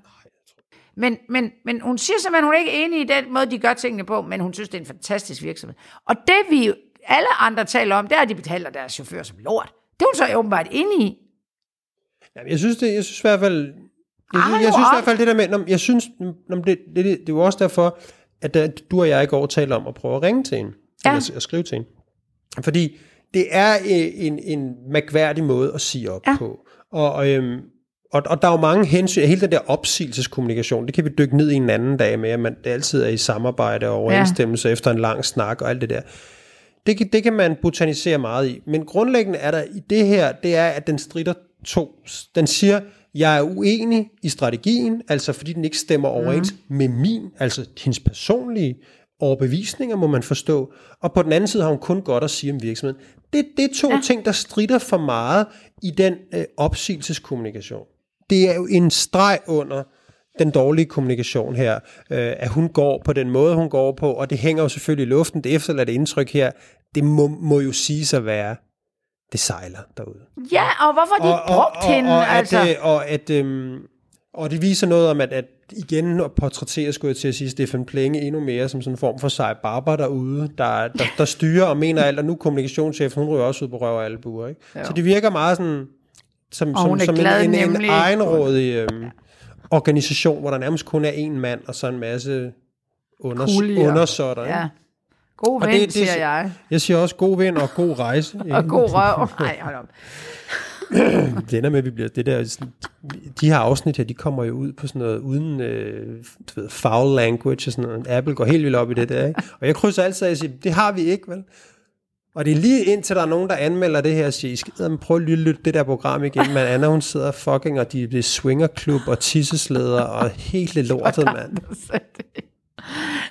Men, men, men hun siger simpelthen, hun er ikke enig i den måde, de gør tingene på, men hun synes, det er en fantastisk virksomhed. Og det vi alle andre taler om, det er, at de betaler deres chauffør som lort. Det er hun så åbenbart enig i. Jamen, jeg synes det, jeg synes i hvert fald, jeg, Ej, synes, jeg synes i hvert fald det der med, jeg synes, nå, det, det, det, det er jo også derfor, at da, du og jeg i går talte om at prøve at ringe til hende, Ja. eller at skrive til hende. Fordi det er øh, en, en mærkværdig måde at sige op Ja. på. Og, øhm, og, og der er jo mange hensyn, hele den der opsigelseskommunikation, det kan vi dykke ned i en anden dag med, at man det altid er i samarbejde og overensstemmelse ja. efter en lang snak og alt det der. Det kan, det kan man botanisere meget i. Men grundlæggende er der i det her, det er, at den strider to. Den siger, jeg er uenig i strategien, altså fordi den ikke stemmer overens mm. med min, altså hendes personlige overbevisninger, må man forstå. Og på den anden side har hun kun godt at sige om virksomheden. Det, det er to ja. ting, der strider for meget i den øh, opsigelseskommunikation. Det er jo en streg under den dårlige kommunikation her, øh, at hun går på den måde, hun går på, og det hænger jo selvfølgelig i luften. Det efterladte indtryk her, det må, må jo sige at være, det sejler derude. Ja, og hvorfor de ikke brugt og, hende? og, altså? at, øh, og, at, øhm, og det viser noget om, at, at igen at portrættere, skulle jeg til at sige, Stefan Plenge endnu mere som sådan en form for sej barber derude, der, der, <laughs> der styrer og mener alt, og nu kommunikationschef, hun ryger også ud på røv og albuer. Ikke? Så det virker meget sådan, som, Og som, som glad, en, en, en egenrådig øhm, organisation, hvor der nærmest kun er en mand, og så en masse unders, Kulier. undersåtter. Ikke? Ja. God Og ven, det- det- siger jeg. Jeg siger også god ven og god rejse. <laughs> Og god røv. Nej, hold op. <clears throat> det ender med, at vi bliver det der, de her afsnit her, de kommer jo ud på sådan noget uden øh, du ved, foul language og sådan noget. Apple går helt vildt op i det der, ikke? Og jeg krydser altid af og siger, det har vi ikke, vel? Og det er lige indtil der er nogen, der anmelder det her og siger, I skal prøve at lytte det der program igen. Men Anna, hun sidder fucking, og de er swingerklub og tissesleder og helt lortet, mand.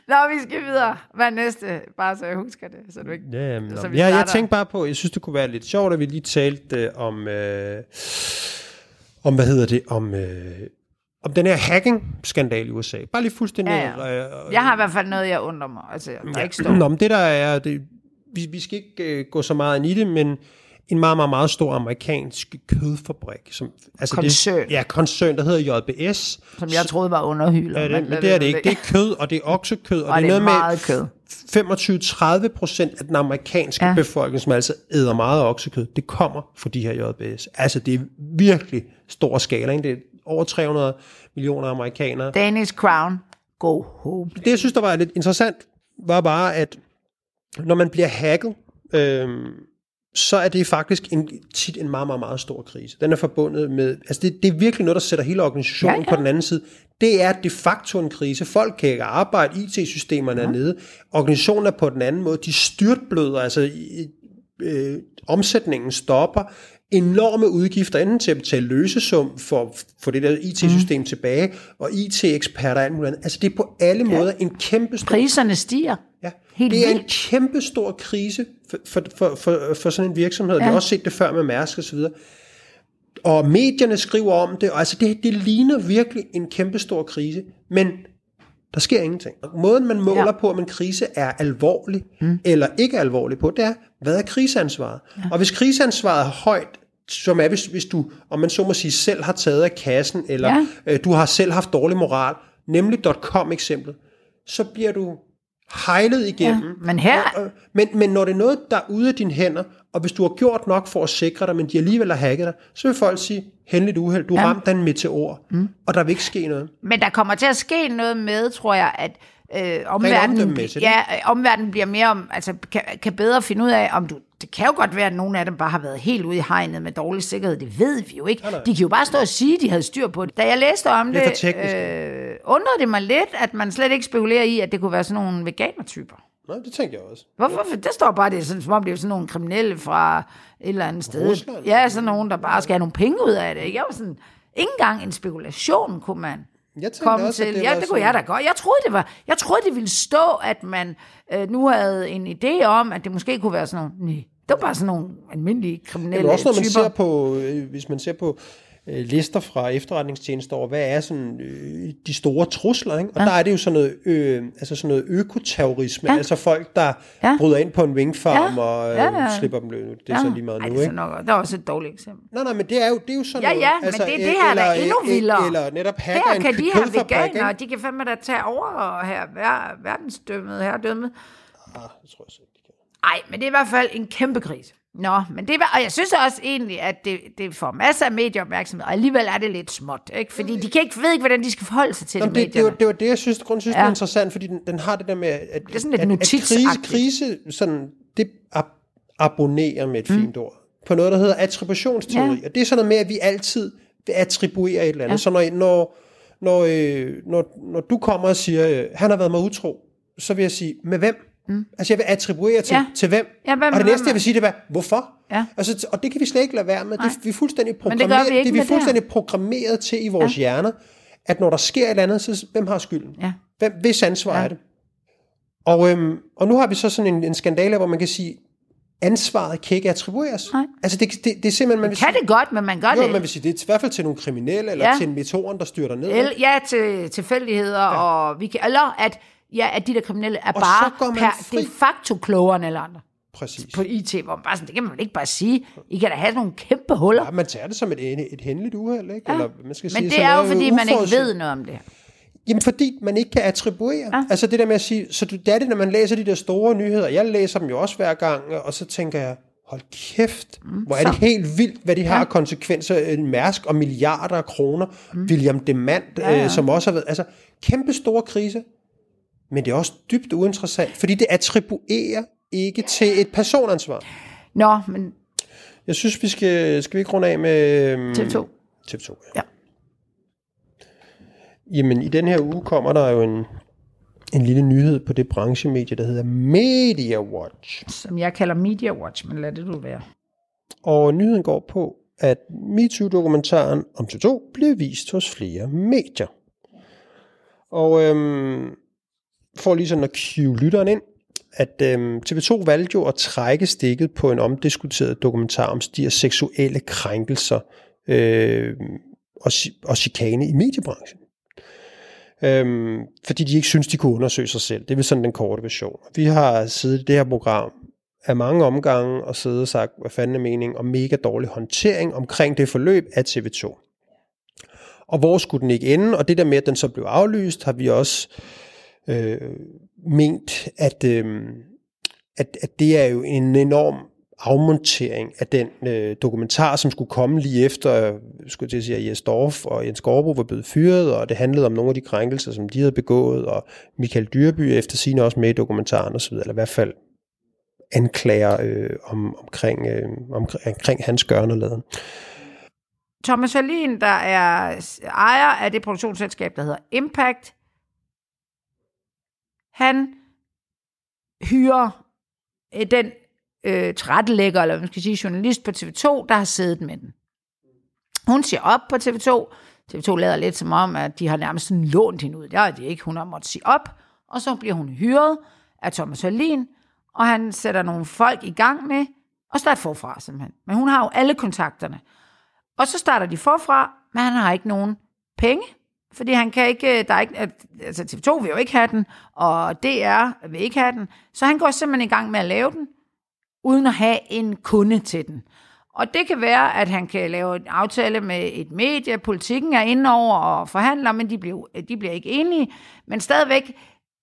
Nå, vi skal videre. Hvad er næste? Bare så jeg husker det, så du ikke... Ja, jamen, så vi ja, jeg tænkte bare på, jeg synes, det kunne være lidt sjovt, at vi lige talte øh, om, øh, om, hvad hedder det, om, øh, om den her hacking-skandal i USA. Bare lige fuldstændig... Ja, ja. Øh, Jeg har i hvert fald noget, jeg undrer mig. Altså, der ikke står. Nå, men det der er, det, vi, vi skal ikke øh, gå så meget ind i det, men en meget, meget, meget stor amerikansk kødfabrik. Som, altså Koncern. Det, ja, koncern, der hedder JBS. Som jeg troede var underhylder. Ja, det, men det er det ikke. Det er kød, og det er oksekød, og, Og det er noget med 25-30 procent af den amerikanske. Ja. befolkning, som altså æder meget oksekød, det kommer fra de her JBS. Altså, det er virkelig stor skala. Ikke? Det er over 300 millioner amerikanere. Danish Crown, go home. Det, jeg synes, der var lidt interessant, var bare, at når man bliver hacket, øhm, så er det faktisk en, tit en meget, meget, meget stor krise. Den er forbundet med, altså det, det er virkelig noget, der sætter hele organisationen ja. ja. på den anden side. Det er de facto en krise. Folk kan ikke arbejde, IT-systemerne ja. er nede, organisationen er på den anden måde, de styrtbløder, altså i- øh, omsætningen stopper, enorme udgifter, enten til at betale løsesum for at få det der IT-system mm. tilbage, og IT-eksperter og alt muligt andet. Altså det er på alle ja. måder en kæmpe stor Priserne stiger. Ja, Helt det er en vildt. kæmpe stor krise for, for, for, for, for sådan en virksomhed. Ja. Vi har også set det før med Mærsk og så videre. Og medierne skriver om det, og altså det, det ligner virkelig en kæmpe stor krise, men der sker ingenting. Måden man måler ja. På, om en krise er alvorlig mm. eller ikke alvorlig på, det er, hvad er kriseansvaret? Ja. Og hvis kriseansvaret er højt, som er, hvis, hvis du, om man så må sige, selv har taget af kassen, eller ja. Øh, du har selv haft dårlig moral, nemlig .com eksemplet, så bliver du hejlet igennem. Ja, men her- Og, og, men, men når det er noget, der er ude af dine hænder, og hvis du har gjort nok for at sikre dig, men de alligevel har hacket dig, så vil folk sige, hændeligt uheld, du ja. Ramte den meteor, mm. og der vil ikke ske noget. Men der kommer til at ske noget med, tror jeg, at øh, omverdenen, ja, omverdenen bliver mere om, altså kan, kan bedre finde ud af, om du, det kan jo godt være, at nogle af dem bare har været helt ude i hegnet med dårlig sikkerhed, det ved vi jo ikke. nej. De kan jo bare stå og sige, at de havde styr på det. Da jeg læste om Det det, øh, undrede det mig lidt, at man slet ikke spekulerer i, at det kunne være sådan nogle veganertyper. Nej, det tænker jeg også. Hvorfor? For der står bare, det er sådan, som om det er sådan nogle kriminelle fra et eller andet sted. Rusland? Ja, sådan nogen, der bare skal have nogle penge ud af det. Jeg var sådan, ikke engang en spekulation kunne man Jeg komme også, til. det ja, det kunne jeg da godt. Jeg troede, det var, jeg troede, det ville stå, at man øh, nu havde en idé om, at det måske kunne være sådan nogle, nej, det var bare sådan nogle almindelige kriminelle Men også når man typer. ser på, øh, hvis man ser på øh, lister fra efterretningstjenester over, hvad er sådan øh, de store trusler, ikke? og ja. der er det jo sådan noget, øh, altså sådan noget økoterrorisme, ja. altså folk, der ja. Ja. bryder ind på en vingfarm Ja. og øh, Ja, ja. slipper dem løs. Det er så lige meget Ej, nu, det er ikke? nok, der er også et dårligt eksempel. Nej, nej, men det er jo, det er jo sådan Ja, noget. ja, men det, det her er eller, endnu øh, vildere. Eller netop hacker her en kan de her veganere, ikke? de kan fandme da tage over og her ver, verdensdømmet, herredømmet. Ah, det tror jeg så ikke. Nej, men det er i hvert fald en kæmpe krise. Nå, men det er, og jeg synes også egentlig, at det, det får masser af medieopmærksomhed, og alligevel er det lidt småt, ikke? Fordi de kan ikke, ved ikke, hvordan de skal forholde sig til Jamen, det, det, det, var, det var det, jeg synes, grund synes, ja. det er interessant, fordi den, den har det der med, at, Det er sådan at, at krise, krise sådan, det ab- abonnerer med et mm. fint ord, på noget, der hedder attributionsteori. Ja. Og det er sådan noget med, at vi altid vil attribuere et eller andet. Ja. Så når, når, når, øh, når, når du kommer og siger, øh, han har været mig utro, så vil jeg sige, med hvem? Mm. Altså jeg vil attribuere til, Ja. til hvem? Ja, hvem- og det hvem- næste, jeg vil sige, det er, hvorfor? Ja. Altså, og det kan vi slet ikke lade være med. Det, vi er fuldstændig det programmeret, vi det er vi det her. fuldstændig programmeret til i vores ja. hjerner, at når der sker et eller andet, så hvem har skylden? Ja. Hvem, hvis ansvar ja. er det? Og, øhm, og nu har vi så sådan en, en skandale, hvor man kan sige, ansvaret kan ikke attribueres. Nej. Altså det, det, det er simpelthen, man vil Kan sige, det godt, men man gør jo, det. man vil sige, det er i hvert fald til nogle kriminelle, eller Ja. til en meteoren, der styrter ned. El, ja, til tilfældigheder, ja. og vi kan, eller at, ja, at de der kriminelle er Og bare per fri. de facto klogere end alle andre Præcis. på IT, hvor man bare sådan, det kan man ikke bare sige. I kan da have nogle kæmpe huller. Ja, man tager det som et, et hændeligt uheld, ikke? Eller, man skal Men sige, det er jo, fordi man ikke ved noget om det. Jamen fordi man ikke kan attribuere. Ja. Altså det der med at sige, så du, det er det, når man læser de der store nyheder. Jeg læser dem jo også hver gang, og så tænker jeg, hold kæft, mm, hvor er det helt vildt, hvad de har af konsekvenser. En Mærsk og milliarder af kroner. Mm. William Demant, ja, ja. Øh, som også har været, altså kæmpe store krise. Men det er også dybt uinteressant, fordi det attribuerer ikke til et personansvar. Nå, men Jeg synes, vi skal, skal vi ikke runde af med... øhm, TV2. TV2, ja. Ja. Jamen, i den her uge kommer der jo en, en lille nyhed på det branchemedie, der hedder Media Watch. Som jeg kalder Media Watch, men lad det du være. Og nyheden går på, at MeToo-dokumentaren om TV2 bliver vist hos flere medier. Og øhm, for lige sådan at cue lytteren ind, at øhm, TV2 valgte jo at trække stikket på en omdiskuteret dokumentar om de her seksuelle krænkelser øh, og, og chikane i mediebranchen. Øhm, fordi de ikke synes, de kunne undersøge sig selv. Det er vel sådan den korte version. Vi har siddet i det her program af mange omgange og siddet og sagt, hvad fanden er mening, og mega dårlig håndtering omkring det forløb af TV2. Og hvor skulle den ikke ende? Og det der med, at den så blev aflyst, har vi også øh, øh, ment, at, øh, at, at det er jo en enorm afmontering af den øh, dokumentar, som skulle komme lige efter, skulle jeg til at sige, at Jes Dorf og Jens Gorbo var blevet fyret, og det handlede om nogle af de krænkelser, som de havde begået, og Michael Dyrby efter sine også med i dokumentaren osv., eller i hvert fald anklager øh, om, omkring, øh, omkring, omkring hans gørnerladen. Thomas Hallin, der er ejer af det produktionsselskab, der hedder Impact, han hyrer øh, den øh, trættelægger, eller man skal sige, journalist på TV2, der har siddet med den. Hun siger op på TV2. TV2 lader lidt som om, at de har nærmest sådan lånt hende ud. Det er det ikke. Hun har måttet sige op, og så bliver hun hyret af Thomas Hallin, og han sætter nogle folk i gang med at starte forfra simpelthen. Men hun har jo alle kontakterne. Og så starter de forfra, men han har ikke nogen penge, fordi han kan ikke, øh, der er ikke, øh, altså TV2 vil jo ikke have den, og DR vil ikke have den, så han går simpelthen i gang med at lave den, uden at have en kunde til den. Og det kan være, at han kan lave en aftale med et medie, politikken er inde over og forhandler, men de bliver, de bliver ikke enige. Men stadigvæk,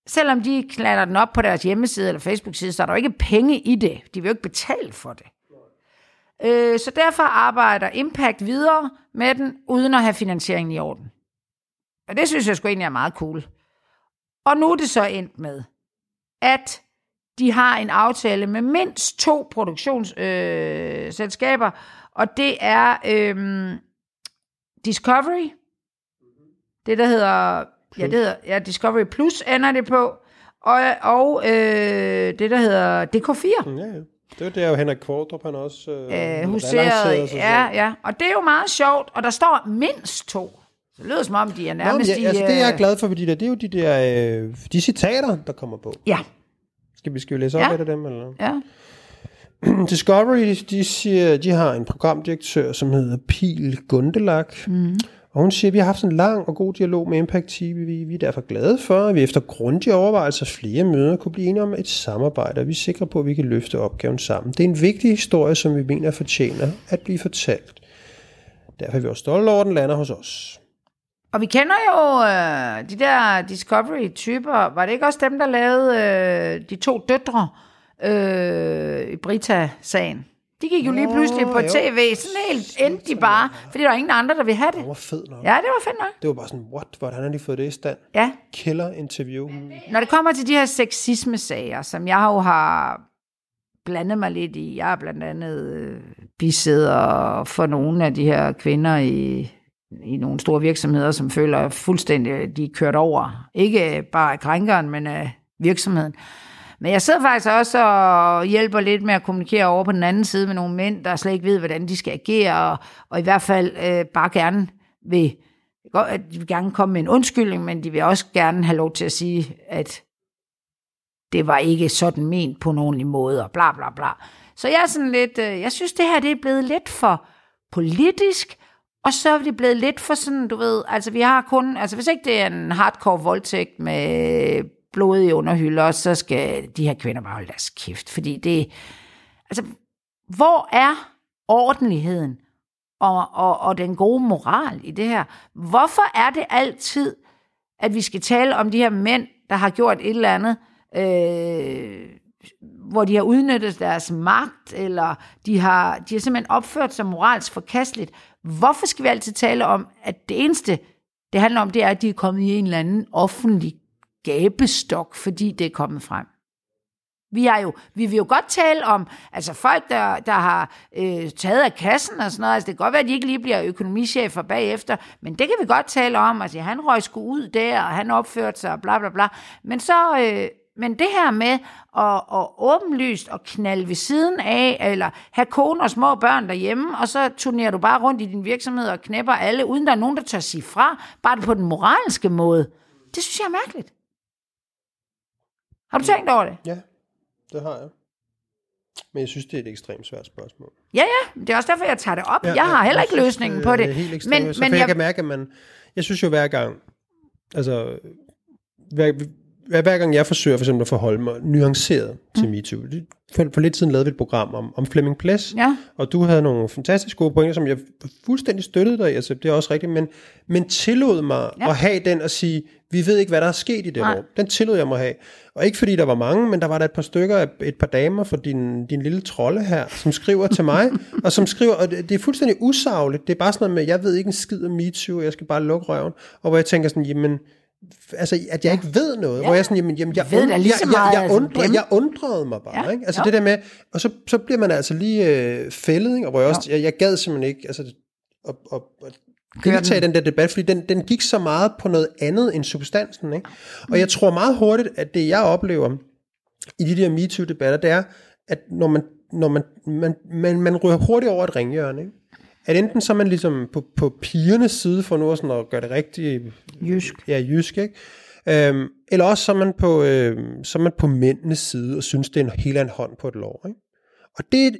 selvom de klatter den op på deres hjemmeside eller Facebook-side, så er der jo ikke penge i det. De vil jo ikke betale for det. Øh, så derfor arbejder Impact videre med den, uden at have finansieringen i orden. Og det synes jeg sgu egentlig er meget cool. Og nu er det så endt med, at de har en aftale med mindst to produktionsselskaber, øh, og det er øh, Discovery, det der hedder, ja, det hedder ja, Discovery Plus ender det på, og, og øh, det der hedder DK4. Ja, ja. Det var der jo Henrik Kvartrup, han også øh, Øh, huseret, ja, ja. Og det er jo meget sjovt, og der står mindst to. Så det lyder som om, de er Nå, nærmest ja, i... altså, det jeg er øh, glad for, fordi der, det er jo de der øh, de citater, der kommer på. Ja, Skal vi, skal vi læse Ja. op af dem? Eller? ja. <clears throat> Discovery, de siger, de har en programdirektør, som hedder Pil Gundelak. Mm. Og hun siger, at vi har haft en lang og god dialog med Impact TV. Vi, vi er derfor glade for, at vi efter grundige overvejelser flere møder kunne blive enige om et samarbejde, og vi er sikre på, at vi kan løfte opgaven sammen. Det er en vigtig historie, som vi mener fortjener at blive fortalt. Derfor er vi også stolte over, at den lander hos os. Og vi kender jo øh, de der Discovery-typer. Var det ikke også dem, der lavede øh, de to døtre øh, i Brita-sagen? De gik jo lige pludselig på jo. tv. Sådan helt endte de bare, fordi der var ingen andre, der ville have det. Det var fed nok. Ja, det var fedt nok. Det var bare sådan, what? Hvordan har de fået det i stand? Ja. Killer interview. Når det kommer til de her sexisme-sager, som jeg jo har blandet mig lidt i, jeg er blandt andet øh, bisæder for nogle af de her kvinder i, i nogle store virksomheder, som føler fuldstændig, de er kørt over. Ikke bare af krænkeren, men af virksomheden. Men jeg sidder faktisk også og hjælper lidt med at kommunikere over på den anden side med nogle mænd, der slet ikke ved, hvordan de skal agere, og, og i hvert fald øh, bare gerne vil, at de vil gerne komme med en undskyldning, men de vil også gerne have lov til at sige, at det var ikke sådan ment på en ordentlig måde, og bla bla bla. Så jeg er sådan lidt, øh, jeg synes det her det er blevet lidt for politisk, og så er det blevet lidt for sådan, du ved, altså vi har kun, altså hvis ikke det er en hardcore voldtægt med blodige underhylder, så skal de her kvinder bare holde deres kæft, fordi det, altså hvor er ordentligheden og, og, og den gode moral i det her? Hvorfor er det altid, at vi skal tale om de her mænd, der har gjort et eller andet, øh, hvor de har udnyttet deres magt, eller de har, de har simpelthen opført sig moralsk forkasteligt. Hvorfor skal vi altid tale om, at det eneste, det handler om, det er, at de er kommet i en eller anden offentlig gabestok, fordi det er kommet frem? Vi, har jo, vi vil jo godt tale om altså folk, der, der har øh, taget af kassen og sådan noget. Altså, det kan godt være, at de ikke lige bliver økonomichefer bagefter, men det kan vi godt tale om. Altså, han røg sgu ud der, og han opførte sig, og bla bla bla. Men så... Øh, men det her med at, at åbenlyst og knalde ved siden af, eller have kone og små børn derhjemme, og så turnerer du bare rundt i din virksomhed og knæpper alle, uden der er nogen, der tør sige fra, bare på den moralske måde. Det synes jeg er mærkeligt. Har du tænkt over det? Ja, det har jeg. Men jeg synes, det er et ekstremt svært spørgsmål. Ja, ja. Det er også derfor, jeg tager det op. Ja, jeg har heller ikke synes, løsningen på det. er helt ekstremt. Men, men jeg, jeg kan mærke, at man... Jeg synes jo hver gang... Altså, hver, hver, gang jeg forsøger for eksempel at forholde mig nuanceret til mm. MeToo, for, for lidt siden lavede vi et program om, om Flemming Ples, Ja. og du havde nogle fantastisk gode pointer, som jeg fuldstændig støttede dig i, altså det er også rigtigt, men, men tillod mig Ja. at have den og sige, vi ved ikke, hvad der er sket i det Nej. rum. Den tillod jeg mig at have. Og ikke fordi der var mange, men der var der et par stykker, af- et par damer fra din, din lille trolde her, som skriver til mig, <laughs> og som skriver, og det, det er fuldstændig usagligt. Det er bare sådan noget med, jeg ved ikke en skid om MeToo, jeg skal bare lukke røven. Og hvor jeg tænker sådan, jamen, altså, at jeg ikke ved noget. Ja. Hvor jeg sådan, jamen, jamen jeg, ved lige så jeg, meget, jeg, jeg, altså, undrer, dem. jeg undrede mig bare. Ja. Ikke? Altså Jo. det der med, og så, så bliver man altså lige øh, fældet, ikke? og hvor jeg, også, jeg, jeg gad simpelthen ikke, altså, at, at, at deltage i den der debat, fordi den, den gik så meget på noget andet end substansen. Ikke? Og jeg tror meget hurtigt, at det jeg oplever i de der MeToo-debatter, det er, at når man, når man, man, man, man ryger hurtigt over et ringhjørne, ikke? At enten så er man ligesom på, på pigernes side, for nu sådan at gøre det rigtig Jysk. ja, jysk, ikke? Øhm, eller også så er, man på, øhm, så er man på mændenes side og synes, det er en helt anden hånd på et lov. Ikke? Og det,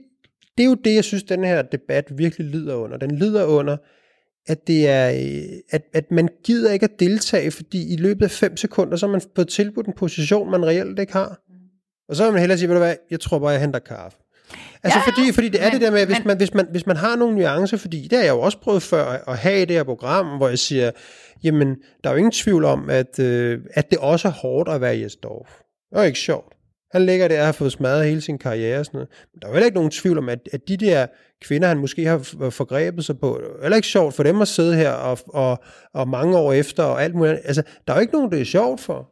det er jo det, jeg synes, den her debat virkelig lider under. Den lider under, at, det er, øh, at, at man gider ikke at deltage, fordi i løbet af fem sekunder, så har man fået tilbudt en position, man reelt ikke har. Og så vil man hellere sige, ved du hvad, jeg tror bare, jeg henter kaffe. Altså Ja, fordi, fordi det er men- det der med, at hvis, men- man, hvis, man, hvis man har nogle nuancer, fordi det har jeg jo også prøvet før at have i det her program, hvor jeg siger, jamen, der er jo ingen tvivl om, at, øh, at det også er hårdt at være Jes Dorf. Det er ikke sjovt. Han ligger der og har fået smadret hele sin karriere og sådan noget. Men der er jo heller ikke nogen tvivl om, at, at de der kvinder, han måske har forgrebet sig på, det er heller ikke sjovt for dem at sidde her og, og, og mange år efter og alt muligt. Altså, der er jo ikke nogen, det er sjovt for.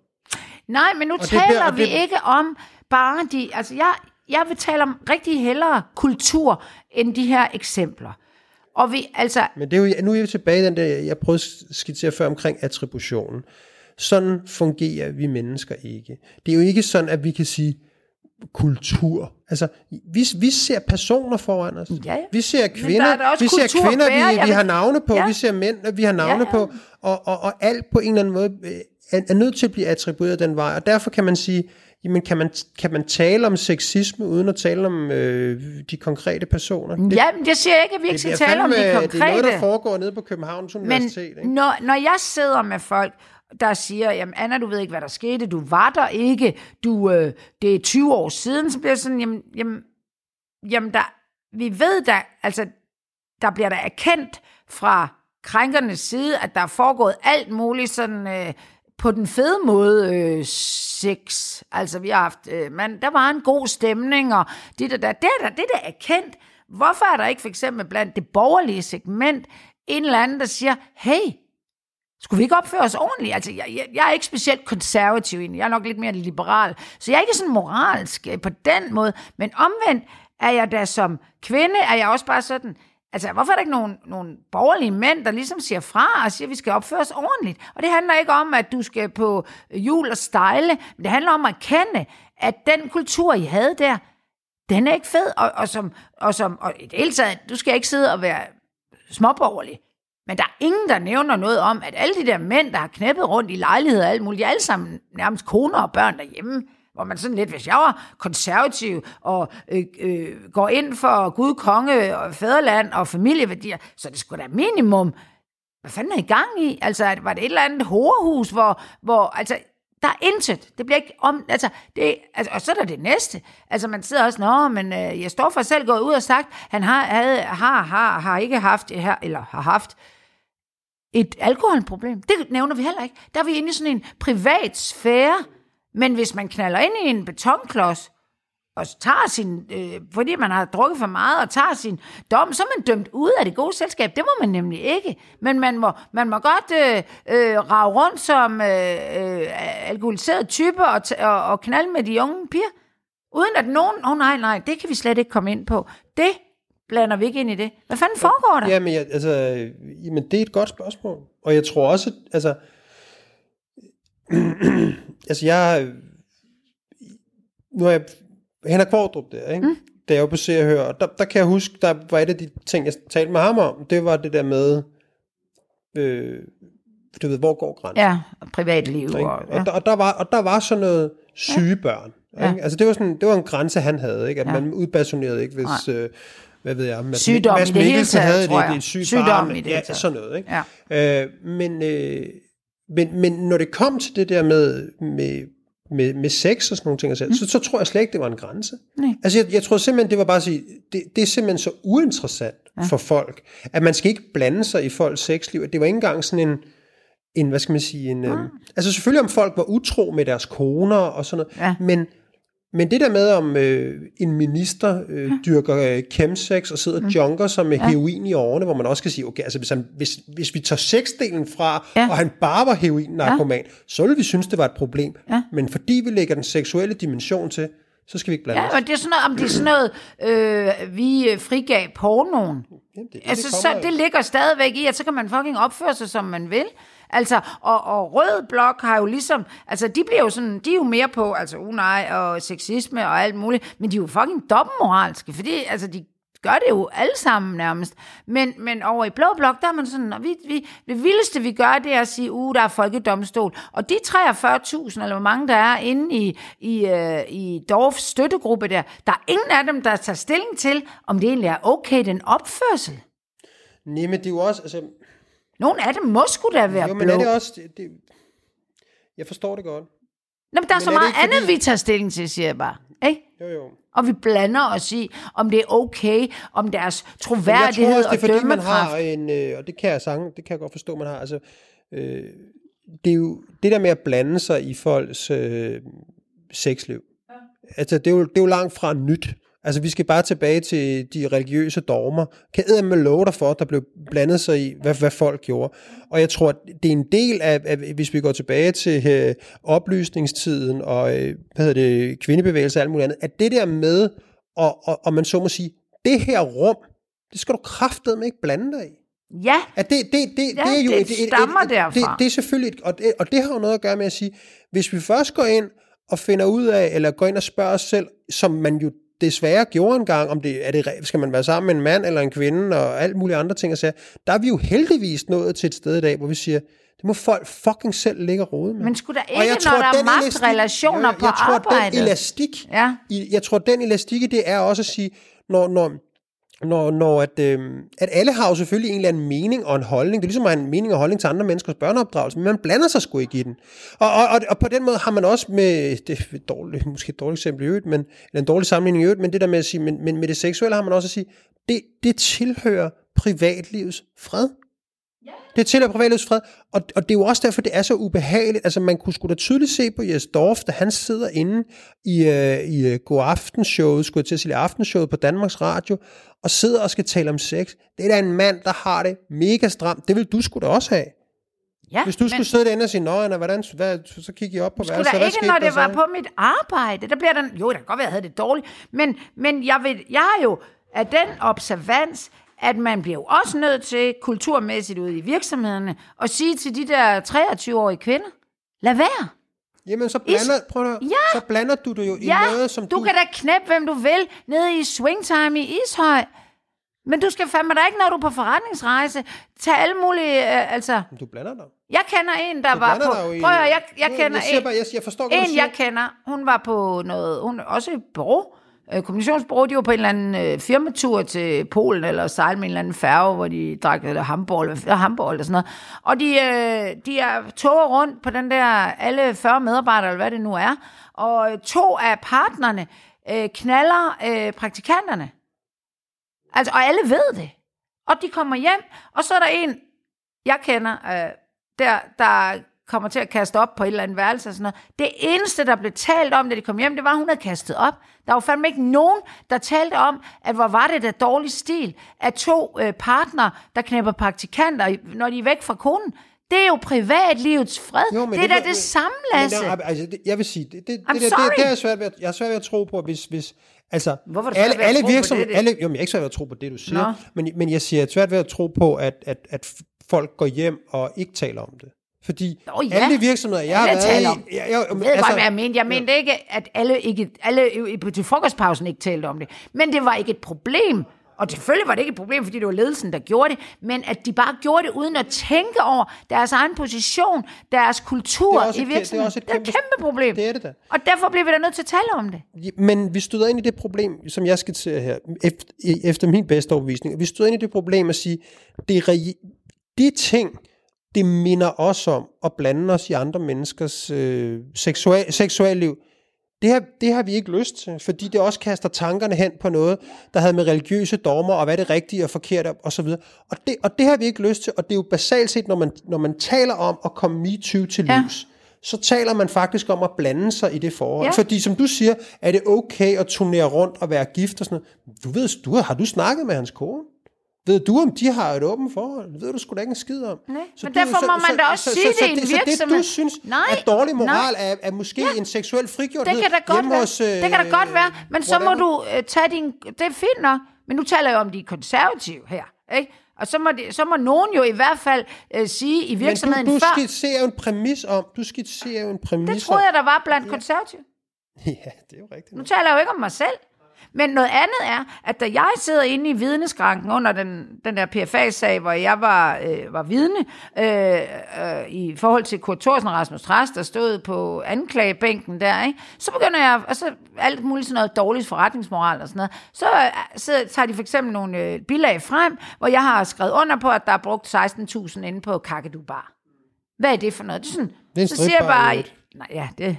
Nej, men nu det taler bliver- og vi det- ikke om bare de... Altså, jeg, jeg vil tale om rigtig hellere kultur end de her eksempler. Og vi, altså, Men det er jo, nu er vi tilbage i den der, jeg prøvede at skitsere før omkring attributionen. Sådan fungerer vi mennesker ikke. Det er jo ikke sådan, at vi kan sige kultur. Altså, vi, vi ser personer foran os. Ja, ja. Vi ser der kvinder, er vi ser kvinder, vi, vi har navne på, Ja. vi ser mænd, vi har navne Ja, på, ja. og, og, og alt på en eller anden måde øh, er, er nødt til at blive attribueret den vej. Og derfor kan man sige, jamen kan man, kan man tale om sexisme, uden at tale om øh, de konkrete personer? Det, ja, men jeg siger ikke, at vi ikke skal tale om de konkrete. Det er noget, der foregår nede på Københavns Men Universitet. ikke? når, når jeg sidder med folk, der siger, jamen Anna, du ved ikke, hvad der skete, du var der ikke, du, øh, det er 20 år siden, så bliver jeg sådan, jamen, jamen, jamen der, vi ved da, altså, der bliver der erkendt fra krænkernes side, at der er foregået alt muligt sådan øh, på den fede måde øh, sex. Altså vi har haft, øh, man, der var en god stemning, og det der, der, det der, det der er kendt. Hvorfor er der ikke for eksempel blandt det borgerlige segment en eller anden, der siger, hey, skulle vi ikke opføre os ordentligt? Altså, jeg, jeg, jeg er ikke specielt konservativ egentlig. Jeg er nok lidt mere liberal. Så jeg er ikke sådan moralsk øh, på den måde. Men omvendt er jeg da som kvinde, er jeg også bare sådan, altså, hvorfor er der ikke nogen, nogen borgerlige mænd, der ligesom siger fra og siger, at vi skal opføre os ordentligt? Og det handler ikke om, at du skal på jul og stejle, men det handler om at kende, at den kultur, I havde der, den er ikke fed. Og, og, som, og, som, og i det hele taget, du skal ikke sidde og være småborgerlig. Men der er ingen, der nævner noget om, at alle de der mænd, der har knæppet rundt i lejligheder og alt muligt, de er alle sammen nærmest koner og børn derhjemme. Hvor man sådan lidt, hvis jeg var konservativ og øh, øh, går ind for Gud, konge og fædreland og familieværdier, så det skulle da minimum. Hvad fanden er I gang i? Altså, var det et eller andet horehus, hvor, hvor altså, der er intet. Det bliver ikke om... Altså, det, altså, og så er der det næste. Altså, man sidder også, nå, men øh, jeg står for selv gået ud og sagt, han har, havde, har, har, har ikke haft, her, eller har haft et alkoholproblem. Det nævner vi heller ikke. Der er vi inde i sådan en privat sfære. Men hvis man knaller ind i en betonklods, og tager sin, øh, fordi man har drukket for meget, og tager sin dom, så er man dømt ud af det gode selskab. Det må man nemlig ikke. Men man må, man må godt øh, øh, rave rundt som øh, øh, alkoholiseret type og, t- og, og knalde med de unge piger. Uden at nogen, åh oh, nej, nej, det kan vi slet ikke komme ind på. Det blander vi ikke ind i det. Hvad fanden foregår der? Jamen, jeg, altså, jamen, det er et godt spørgsmål. Og jeg tror også, altså, <clears throat> <clears throat> altså jeg, nu er jeg Henrik Kvartrup der, ikke? Mm. Da jeg var på Se og Hør, og der, der kan jeg huske, der var et af de ting, jeg talte med ham om, det var det der med, øh, du ved, hvor går grænsen? Ja, privatliv. Og, ja. Og, der, og, der var, og der var sådan noget syge børn. Ja. Ikke? Altså det var, sådan, det var en grænse, han havde, ikke? at Ja. man udbasunerede ikke, hvis... Øh, hvad ved jeg, Mads, Sygdom Mads i det hele Mikkelsen taget, havde tror et, jeg. et sygt Sygdom barn, i det ja, sådan noget. Ikke? Ja. Øh, men, øh, men, men når det kom til det der med, med, med, med sex og sådan nogle ting, mm. så, så tror jeg slet ikke, det var en grænse. Nej. Altså jeg, jeg tror simpelthen, det var bare at sige, det, det er simpelthen så uinteressant ja. for folk, at man skal ikke blande sig i folks sexliv. At det var ikke engang sådan en, en hvad skal man sige, en, øhm, altså selvfølgelig om folk var utro med deres koner og sådan noget, Ja. men, men det der med, om øh, en minister øh, dyrker øh, chemsex og sidder og junker sig med heroin i årene, hvor man også kan sige, okay, altså hvis, han, hvis, hvis vi tager sexdelen fra, Ja. og han bare var heroin-narkoman, så ville vi synes, det var et problem. Ja. Men fordi vi lægger den seksuelle dimension til, så skal vi ikke blande Ja, os. og det er sådan noget, om det er sådan noget, øh, vi øh, frigav pornoen. Jamen, det, Altså, det så kommer af. det ligger stadigvæk i, at så kan man fucking opføre sig, som man vil. Altså, og, og Rød Blok har jo ligesom, altså de bliver jo sådan, de er jo mere på, altså unaj og sexisme og alt muligt, men de er jo fucking dobbeltmoralske, fordi altså de gør det jo alle sammen nærmest. Men, men over i Blå Blok, der er man sådan, vi, vi, det vildeste vi gør, det er at sige, uh, der er folkedomstol. Og de 43.000, eller hvor mange der er inde i, i, uh, i Dorfs støttegruppe der, der er ingen af dem, der tager stilling til, om det egentlig er okay, den opførsel. Nej, men det er jo også, altså, nogle af dem må sgu da være jo, men blå. er det også, det, det, jeg forstår det godt. Nå, men der er Men så er meget andet, fordi- vi tager stilling til, siger jeg bare. Ikke? Jo, jo. Og vi blander os i, om det er okay, om deres Men jeg troværdighed tror også, det er fordi, man har en, øh, og det kan jeg sange, det kan jeg godt forstå, man har, altså, øh, det er jo det der med at blande sig i folks øh, sexliv. Altså, det er, jo, det er jo langt fra nyt. Altså, vi skal bare tilbage til de religiøse dogmer. Kan jeg med love dig for, at der blev blandet sig i, hvad, hvad folk gjorde. Og jeg tror, at det er en del af, af hvis vi går tilbage til øh, oplysningstiden og øh, hvad hedder det, kvindebevægelse og alt muligt andet, at det der med, og, og, og man så må sige, det her rum, det skal du kraftedeme ikke blande dig i. Ja, At det, det, det, Ja, det er jo det et, et, et, stammer et, derfra. Det, det er selvfølgelig, et, og, det, og det har jo noget at gøre med at sige, hvis vi først går ind og finder ud af, eller går ind og spørger os selv, som man jo desværre gjorde engang, om det, er det, skal man være sammen med en mand eller en kvinde, og alt mulige andre ting, og sager, der er vi jo heldigvis nået til et sted i dag, hvor vi siger, det må folk fucking selv ligge og rode med. men skulle der Og ikke, når der er magtrelationer jeg, jeg, på jeg tror, arbejdet? den elastik, Ja. i, jeg tror, den elastik det er også at sige, når, når, når, når at, øh, at alle har jo selvfølgelig en eller anden mening og en holdning. Det er ligesom at en mening og holdning til andre menneskers børneopdragelse, men man blander sig sgu ikke i den. Og, og, og, og på den måde har man også med, det er et dårligt, måske et dårligt eksempel i øvrigt, men, eller en dårlig sammenligning i øvrigt, men det der med at sige, men, men med det seksuelle har man også at sige, det, det tilhører privatlivets fred. Det tilhører privatlivets fred, og, og det er jo også derfor, det er så ubehageligt. Altså, man kunne sgu da tydeligt se på Jes Dorf, da han sidder inde i, øh, i uh, God Aftenshowet, skulle jeg til at sige, Aftenshowet på Danmarks Radio, og sidder og skal tale om sex. Det er da en mand, der har det mega stramt. Det vil du skulle da også have. ja, Hvis du men skulle sidde derinde og sige, Nå, Anna, hvordan, hvad, så kigger I op på skulle værelset, hvad ikke, når det var så? på mit arbejde. Der bliver den, jo, det kan godt være, jeg havde det dårligt, men, men jeg, ved, jeg har jo af den observans, at man bliver jo også nødt til kulturmæssigt ude i virksomhederne at sige til de der 23-årige kvinder, lad være. Jamen, så blander, prøv at, Ja. så blander du det jo i Ja, noget, som du, kan da knæppe, hvem du vil, nede i Swingtime i Ishøj. Men du skal fandme da ikke, når du er på forretningsrejse, tage alle mulige, øh, altså... Du blander dig. Jeg kender en, der Du var på... i- Prøv at, jeg, jeg Nu, kender jeg en, bare, jeg, jeg forstår du en, siger. jeg kender, hun var på noget, hun også i bureau, øh, kommunikationsbureau, de var på en eller anden øh, firmatur til Polen, eller sejlede med en eller anden færge, hvor de drak eller Hamburg, eller Hamburg, eller sådan noget. Og de, øh, de er tog rundt på den der, alle 40 medarbejdere, eller hvad det nu er, og øh, to af partnerne øh, knaller øh, praktikanterne. Altså, og alle ved det. Og de kommer hjem, og så er der en, jeg kender, øh, der, der kommer til at kaste op på et eller andet værelse og sådan noget. Det eneste, der blev talt om, da de kom hjem, det var, at hun havde kastet op. Der var fandme ikke nogen, der talte om, at hvor var det da dårlig stil, at to øh, partner, der knæpper praktikanter, når de er væk fra konen. Det er jo privatlivets fred. Jo, men det er da var- det samme, men Lasse. der- Altså, det, jeg vil sige, det, det, I'm det, det, det, det, er svært ved, at- jeg er svært ved at tro på, hvis, hvis altså, Hvorfor er alle, alle virksomheder, det, det? alle, jo, men jeg er ikke svært ved at tro på det, du siger, Nå. men, men jeg siger, jeg er svært ved at tro på, at, at, at folk går hjem og ikke taler om det. Fordi Nå, ja. alle de virksomheder, jeg har Alle været taler i... Jeg, jeg, Jeg ved altså, godt, hvad jeg mente. Jeg mente ikke, at alle, ikke, alle til frokostpausen ikke talte om det. Men det var ikke et problem. Og selvfølgelig var det ikke et problem, fordi det var ledelsen, der gjorde det. Men at de bare gjorde det uden at tænke over deres egen position, deres kultur er i kæ- det er virksomheden. også et det er et kæmpe- kæmpe problem. Det er det da. Og derfor bliver vi da nødt til at tale om det. Men vi støder ind i det problem, som jeg skitserer her, efter, min bedste overbevisning. Vi støder ind i det problem at sige, det er de ting, det minder os om at blande os i andre menneskers øh, seksual, seksualliv. Det har, det har vi ikke lyst til, fordi det også kaster tankerne hen på noget, der havde med religiøse dogmer, og hvad det rigtige og forkerte, og så videre. Og det, og det har vi ikke lyst til, og det er jo basalt set, når man, når man taler om at komme MeToo til Ja. livs, så taler man faktisk om at blande sig i det forhold. Ja. Fordi som du siger, er det okay at turnere rundt og være gift og sådan noget. Du ved, du har du snakket med hans kone? Ved du, om de har et åbent forhold? Det ved du sgu da ikke en skid om. Nej, Så men du- derfor må man da også sige det i en Så det, virksomhed. du synes Nej, er dårlig moral, nej. er, er måske en seksuel frigjorthed Det kan da godt være. hos, øh, det kan da godt være. Men så må du øh, tage din... Det er fint nok. Men nu taler jeg om de konservative her. Ikke? Og så må, det, så må nogen jo i hvert fald øh, sige i virksomheden Men du, du før... skitserer jo en præmis om, du skitserer jo en præmis Det troede jeg, der var blandt konservative. om. <laughs> Ja, det er jo rigtigt. Nu taler jeg jo ikke om mig selv. Men noget andet er, at da jeg sidder inde i vidneskranken under den, den der PFA-sag, hvor jeg var, øh, var vidne, øh, øh, i forhold til Kurt Thorsen og Rasmus Trast, der stod på anklagebænken der, ikke? så begynder jeg, og så alt muligt sådan noget dårligt forretningsmoral og sådan noget, så, øh, så tager de for eksempel nogle øh, bilag frem, hvor jeg har skrevet under på, at der er brugt 16.000 inde på Kakadu Bar. Hvad er det for noget? Det er sådan, Det er så siger jeg bare, nej ja, det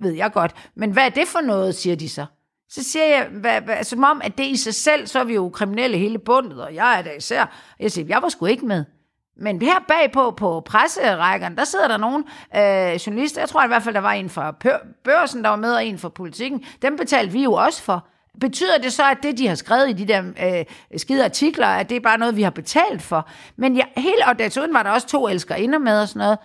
ved jeg godt, men hvad er det for noget, siger de så. Så siger jeg, hva, hva, som om, at det i sig selv, så er vi jo kriminelle hele bundet, og jeg er der især. Jeg siger, jeg var sgu ikke med. Men her bagpå på presserækkerne, der sidder der nogle øh, journalister, jeg tror i hvert fald, der var en fra børsen, der var med, og en fra politikken. Dem betalte vi jo også for. Betyder det så, at det, de har skrevet i de der øh, skide artikler, at det er bare noget, vi har betalt for? Men jeg, hele, og desuden var der også to elskerinder med og sådan noget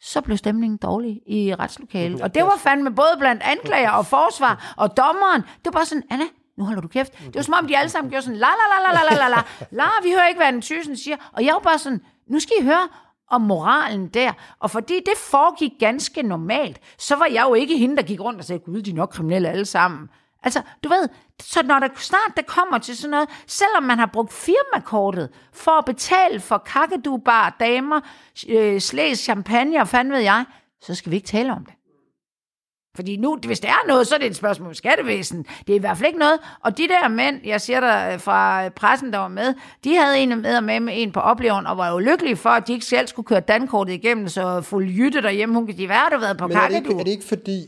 så blev stemningen dårlig i retslokalet. Og det var fandme både blandt anklager og forsvar og dommeren. Det var bare sådan, Anna, nu holder du kæft. Det var som om, de alle sammen gjorde sådan, la la la la la la la la, vi hører ikke, hvad den Thyssen siger. Og jeg var bare sådan, nu skal I høre om moralen der. Og fordi det foregik ganske normalt, så var jeg jo ikke hende, der gik rundt og sagde, gud, de er nok kriminelle alle sammen. Altså, du ved, så når der snart der kommer til sådan noget, selvom man har brugt firmakortet for at betale for kakkedubar, damer, øh, slæs, champagne og fanden ved jeg, så skal vi ikke tale om det. Fordi nu, hvis der er noget, så er det et spørgsmål om skattevæsen. Det er i hvert fald ikke noget. Og de der mænd, jeg siger der øh, fra pressen, der var med, de havde en med med, med en på opleveren, og var jo lykkelige for, at de ikke selv skulle køre dankortet igennem, så fuld jytte derhjemme, hun kan de være, der været på Men er det, ikke, er det ikke fordi,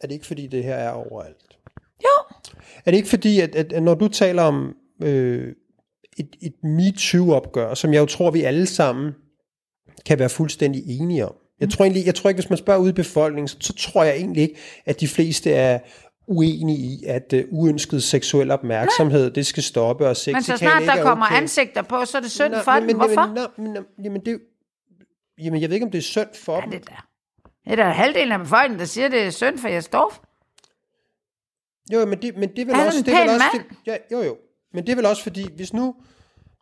er det ikke fordi, det her er overalt? Jo, Er det ikke fordi, at, at, at når du taler om øh, et, et MeToo-opgør, som jeg jo tror, vi alle sammen kan være fuldstændig enige om. Jeg tror egentlig, jeg tror ikke, hvis man spørger ud i befolkningen, så, så tror jeg egentlig ikke, at de fleste er uenige i, at uh, uønsket seksuel opmærksomhed, det skal stoppe, og sex men så snart der er kommer okay. ansigter på, så er det synd Nå, for dem. Hvorfor? Nå, men, nå, jamen, det, jamen, jeg ved ikke, om det er synd for Ja, dem. det der. Det er der halvdelen af befolkningen, der siger, det er synd for jeres storf. Jo, men det, men det er vel Er også... Det er vel også det, ja, jo, jo. Men det er vel også fordi, hvis nu...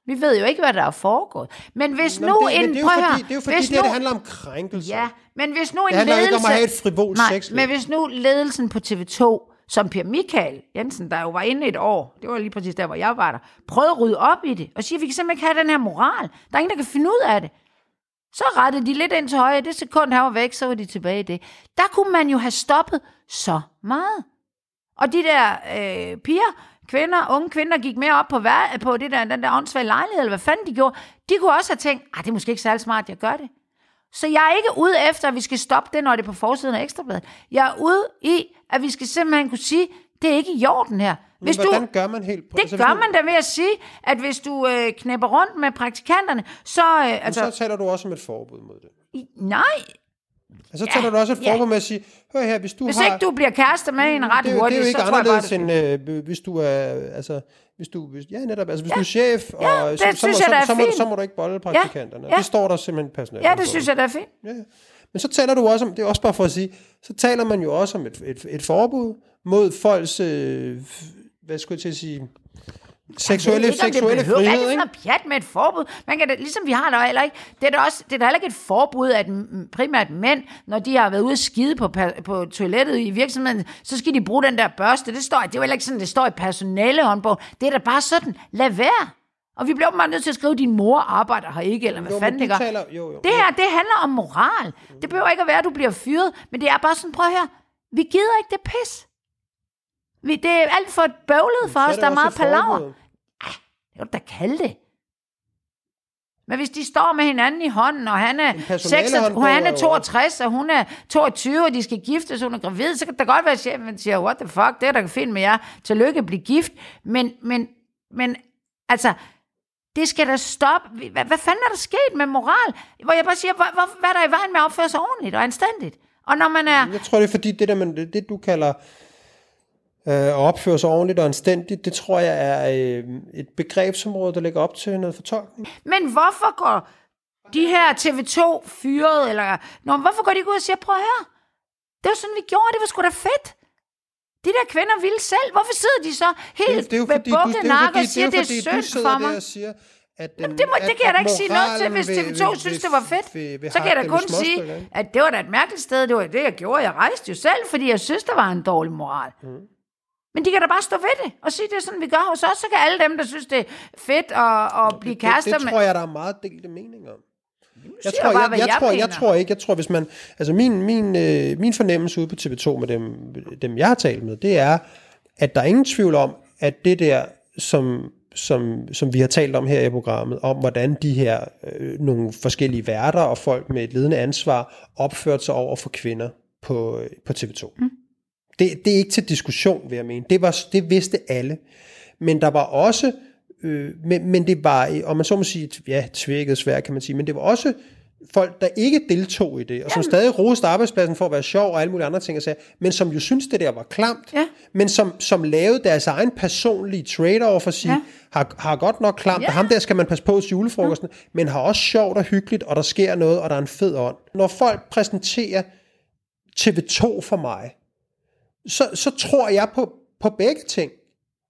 Vi ved jo ikke, hvad der er foregået. Men hvis Nå, nu det, en... men det er jo fordi, det, er jo fordi det, her, det nu- handler om krænkelse. Ja, men hvis nu en Det handler ledelse... ikke om at have et frivolt Nej, sexliv. men hvis nu ledelsen på TV2, som Per Michael Jensen, der jo var inde et år, det var lige præcis der, hvor jeg var der, prøvede at rydde op i det, og sige, at vi kan simpelthen ikke have den her moral. Der er ingen, der kan finde ud af det. Så rettede de lidt ind til højre. Det sekund, han var væk, så var de tilbage i det. Der kunne man jo have stoppet så meget. Og de der øh, piger, kvinder, unge kvinder, gik mere op på, hver, på det der, den der åndssvage lejlighed, eller hvad fanden de gjorde. De kunne også have tænkt, at det er måske ikke særlig smart, at jeg gør det. Så jeg er ikke ude efter, at vi skal stoppe det, når det er på forsiden af Ekstrabladet. Jeg er ude i, at vi skal simpelthen kunne sige, det er ikke i orden her. Hvis du, hvordan gør man helt... det gør man da ved at sige, at hvis du øh, knæpper rundt med praktikanterne, så... Øh, Altså, altså, så taler du også om et forbud mod det. i- nej, Altså, så taler du også et ja. forbud med at sige, hør her, hvis du hvis har... ikke du bliver kærester med en ret det, hurtigt, det er jo ikke så tror jeg bare, anderledes, end øh, hvis du er... Altså, Hvis du, hvis, ja, netop. Altså, hvis ja. du er chef, og Ja, det så, så, synes må, jeg, er så, så, må, så må du ikke bolde praktikanterne. ja. Det står der simpelthen personale. Ja, det synes jeg, der er fint. Ja. ja. Men så taler du også om, det er også bare for at sige, så taler man jo også om et, et, et forbud mod folks, øh, hvad skulle jeg til at sige, seksuelle, ikke, seksuelle behøver- Hvad er frihed, det ikke? for noget pjat med et forbud? Man kan da, ligesom vi har der heller ikke, det er da, også, det er da heller ikke et forbud, at mm, primært mænd, når de har været ude at skide på, på toilettet i virksomheden, så skal de bruge den der børste. Det, står, det er jo heller ikke sådan, det står i personalehåndbogen. Det er da bare sådan, lad være. Og vi bliver bare nødt til at skrive, at din mor arbejder her ikke, eller hvad Jo, fanden det gør. taler- jo, jo. det her, det handler om moral. Det behøver ikke at være, at du bliver fyret, men det er bare sådan, prøv høre, vi gider ikke det pis. Vi, det er alt for bøvlet for os, der er meget et palaver. forbud. Det kan da kalde det. Men hvis de står med hinanden i hånden, og han er, 6, personalehåndbog han er er jo 62, og hun er 22, og de skal giftes, og hun er gravid, så kan det godt være, at chefen siger, what the fuck, det er da fint med jer, tillykke, bliv gift. Men, men, men altså, det skal da stoppe. Hvad, hvad fanden er der sket med moral? Hvor jeg bare siger, hvor, hvor, hvad er der i vejen med at opføre sig ordentligt og anstændigt? Og når man er... Jeg tror, det er fordi, det der, man, det du kalder øh, at opføre sig ordentligt og anstændigt, det tror jeg er øh, et begrebsområde, der ligger op til noget fortolkning. Men hvorfor går de her TV2 fyret, eller... Nå, hvorfor går de ikke ud og siger, prøv at høre, det var sådan, vi gjorde, det var sgu da fedt. De der kvinder ville selv. Hvorfor sidder de så helt Det jo med fordi, bukket det nakke fordi, og siger, det er, det jo er fordi, synd for der mig? og siger, at den, Jamen, det, må, det kan jeg da ikke sige noget til, hvis vil- TV2 vil- synes, vil- det var fedt. vil- vil så kan jeg da kun sige, at det var da et mærkeligt sted. Det var det, jeg gjorde. Jeg rejste jo selv, fordi jeg synes, der var en dårlig moral. Mm. Men de kan da bare stå ved det og sige, det er sådan, vi gør hos os. Så kan alle dem, der synes, det er fedt at, at blive kærester det, det med... tror jeg, der er meget delte meninger om. Jeg tror, bare, jeg, jeg, jeg tror, jeg tror ikke, jeg tror, hvis man, altså min, min, øh, min fornemmelse ude på TV2 med dem, dem, jeg har talt med, det er, at der er ingen tvivl om, at det der, som, som, som vi har talt om her i programmet, om hvordan de her øh, nogle forskellige værter og folk med et ledende ansvar opførte sig over for kvinder på, øh, på TV2. Mm. Det, det er ikke til diskussion, vil jeg mene. Det, var, det vidste alle. Men der var også, øh, men, men det var, om man så må sige, ja, tvækket svært kan man sige, men det var også folk, der ikke deltog i det, og som stadig roste arbejdspladsen for at være sjov og alle mulige andre ting, og sagde, men som jo synes det der var klamt, Ja. men som, som lavede deres egen personlige trade-off og sige, Ja. ja. har, har godt nok klamt, Ja. og ham der skal man passe på til julefrokosten, men har også sjovt og hyggeligt, og der sker noget, og der er en fed ånd. Når folk præsenterer TV2 for mig, så, så tror jeg på, på begge ting.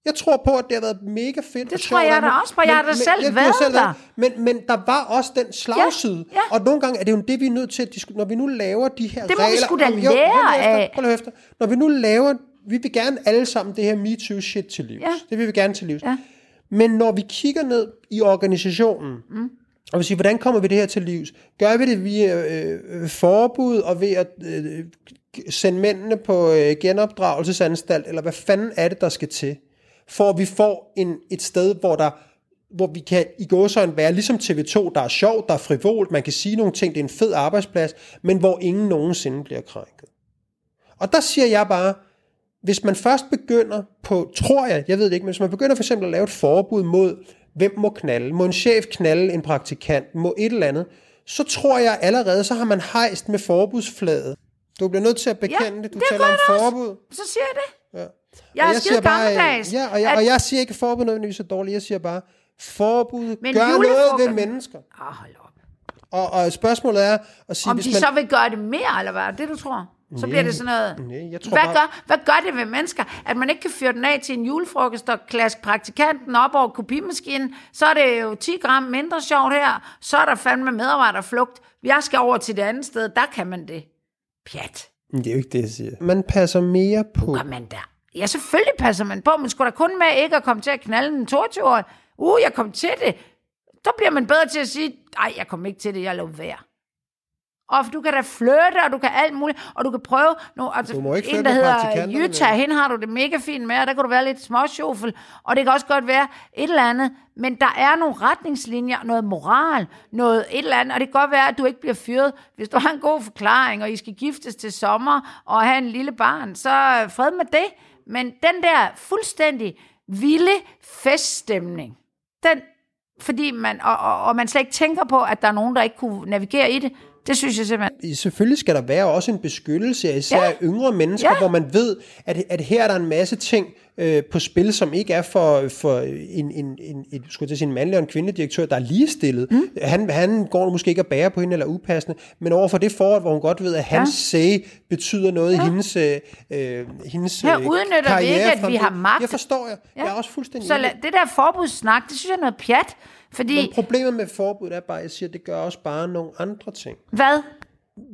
Jeg tror på, at det har været mega fedt Det tror jeg da også på. Jeg har da selv jeg- været har der. Men, men der var også den slagside. Ja, ja. Og nogle gange er det jo det, vi er nødt til at diskutere. Når vi nu laver de her Det må vi regler... sgu da Jamen, jo, lære af. Nu efter. Når vi nu laver... Vi vil gerne alle sammen det her MeToo-shit til livs. Ja. Det vil vi gerne til livs. Ja. Men når vi kigger ned i organisationen, mm. og vi siger, hvordan kommer vi det her til livs? Gør vi det via øh, øh, forbud og ved at øh, sende mændene på øh, genopdragelsesanstalt, eller hvad fanden er det, der skal til? For at vi får en, et sted, hvor der hvor vi kan i gåsøjne være ligesom TV2, der er sjovt, der er frivolt, man kan sige nogle ting, det er en fed arbejdsplads, men hvor ingen nogensinde bliver krænket. Og der siger jeg bare, hvis man først begynder på, tror jeg, jeg ved det ikke, men hvis man begynder for eksempel at lave et forbud mod, hvem må knalde, må en chef knalde en praktikant, må et eller andet, så tror jeg allerede, så har man hejst med forbudsflaget. Du bliver nødt til at bekende Ja, det. Du det taler om jeg da også. forbud. Så siger jeg det. Ja. Jeg er skide bare, øh, gammeldags. Ja, og jeg, at- og jeg siger ikke, at forbud nødvendigvis er dårligt. Jeg siger bare, forbud Men gør noget ved mennesker. Ah, hold op. Og, og spørgsmålet er at sige, Om hvis de man... så vil gøre det mere, eller hvad det, du tror? Så bliver det sådan noget... Nej, jeg tror hvad, bare- gør, hvad gør det ved mennesker? At man ikke kan fyre den af til en julefrokost og klaske praktikanten op over kopimaskinen, så er det jo 10 gram mindre sjovt her, så er der fandme medarbejderflugt. Jeg skal over til det andet sted, der kan man det. Pjat. Det er jo ikke det, jeg siger. Man passer mere på... Gør man der? Ja, selvfølgelig passer man på, men skulle der kun med ikke at komme til at knalde en 22-årig? Uh, jeg kom til det. Så bliver man bedre til at sige, nej, jeg kom ikke til det, jeg lå være. Og du kan da flytte, og du kan alt muligt, og du kan prøve... Nu, altså, Du må ikke en, der hedder men- hende har du det mega fint med, og der kan du være lidt småsjofel, og det kan også godt være et eller andet, men der er nogle retningslinjer, noget moral, noget et eller andet, og det kan godt være, at du ikke bliver fyret, hvis du har en god forklaring, og I skal giftes til sommer, og have en lille barn, så øh, fred med det. Men den der fuldstændig vilde feststemning, den, fordi man, og, og, og man slet ikke tænker på, at der er nogen, der ikke kunne navigere i det, det synes jeg simpelthen. Selvfølgelig skal der være også en beskyttelse af især Ja. ja. yngre mennesker, ja. hvor man ved, at, at her er der en masse ting, øh, på spil, som ikke er for, for en, en, en, et, skulle jeg sige, en mandlig og en kvindelig direktør, der er ligestillet. Mm. Han, han går måske ikke at bære på hende eller upassende, men overfor det forhold, hvor hun godt ved, at hans ja. say betyder noget ja. i hendes, øh, hendes Her udnytter vi ikke, at vi har magt. Jeg forstår jeg. Ja. Jeg er også fuldstændig Så la, det der forbudssnak, det synes jeg er noget pjat. Fordi... Men problemet med forbud er bare, at jeg siger, at det gør også bare nogle andre ting. Hvad?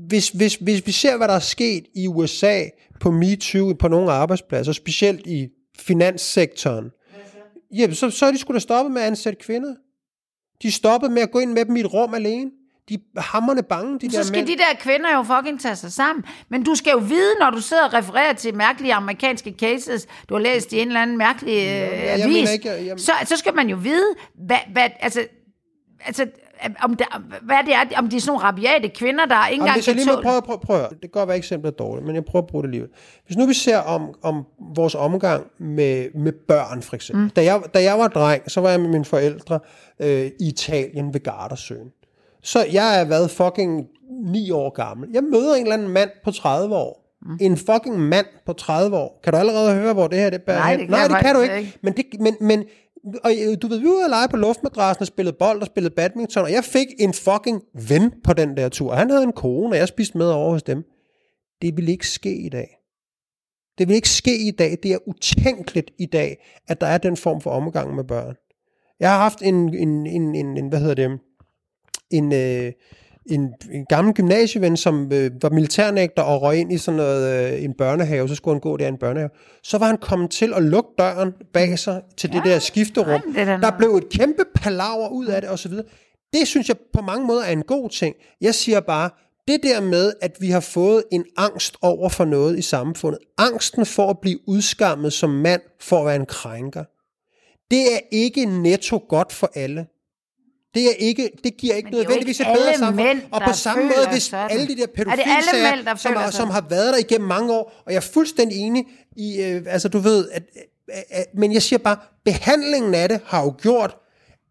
Hvis, hvis, hvis vi ser, hvad der er sket i USA på MeToo på nogle arbejdspladser, specielt i finanssektoren, jamen, så, så er de skulle da stoppet med at ansætte kvinder. De stoppet med at gå ind med dem i et rum alene. De er hammerne bange, de så der skal mænd. de der kvinder jo fucking tage sig sammen. Men du skal jo vide, når du sidder og refererer til mærkelige amerikanske cases, du har læst i en eller anden mærkelig øh, jeg avis, mener ikke, jeg- jeg- så, så skal man jo vide, hvad, hvad, altså, altså, om, der, hvad det er, om de er sådan nogle rabiate kvinder, der ikke engang kan tåle... prøve, prøve, prøve. Det kan godt være, eksemplet er dårligt, men jeg prøver at bruge det alligevel. Hvis nu vi ser om, om vores omgang med, med børn, for eksempel. Mm. Da, jeg, da jeg var dreng, så var jeg med mine forældre øh, i Italien ved Gardasøen. Så jeg er været fucking 9 år gammel. Jeg møder en eller anden mand på 30 år. Mm. En fucking mand på 30 år. Kan du allerede høre, hvor det her det bærer Nej, hen? det kan Nej, det kan du ikke. ikke. Men, det, men, men og øh, du ved, vi var ude at lege på luftmadrassen og spillede bold og spillede badminton, og jeg fik en fucking ven på den der tur. Han havde en kone, og jeg spiste med over hos dem. Det ville ikke ske i dag. Det vil ikke ske i dag. Det er utænkeligt i dag, at der er den form for omgang med børn. Jeg har haft en, en, en, en, en hvad hedder det, en, øh, en, en gammel gymnasieven, som øh, var militærnægter og røg ind i sådan noget, øh, en børnehave, så skulle han gå der i en børnehave. Så var han kommet til at lukke døren bag sig til det der skifterum. Ej, det er der noget. blev et kæmpe palaver ud af det osv. Det synes jeg på mange måder er en god ting. Jeg siger bare, det der med, at vi har fået en angst over for noget i samfundet, angsten for at blive udskammet som mand for at være en krænker, det er ikke netto godt for alle. Det, er ikke, det giver ikke det er nødvendigvis ikke et bedre samfund. mænd, og på samme måde, hvis sådan. alle de der Er pædofilsager, mænd, der som, har, som har været der igennem mange år, og jeg er fuldstændig enig i, øh, altså du ved, at, at, at, men jeg siger bare, behandlingen af det har jo gjort,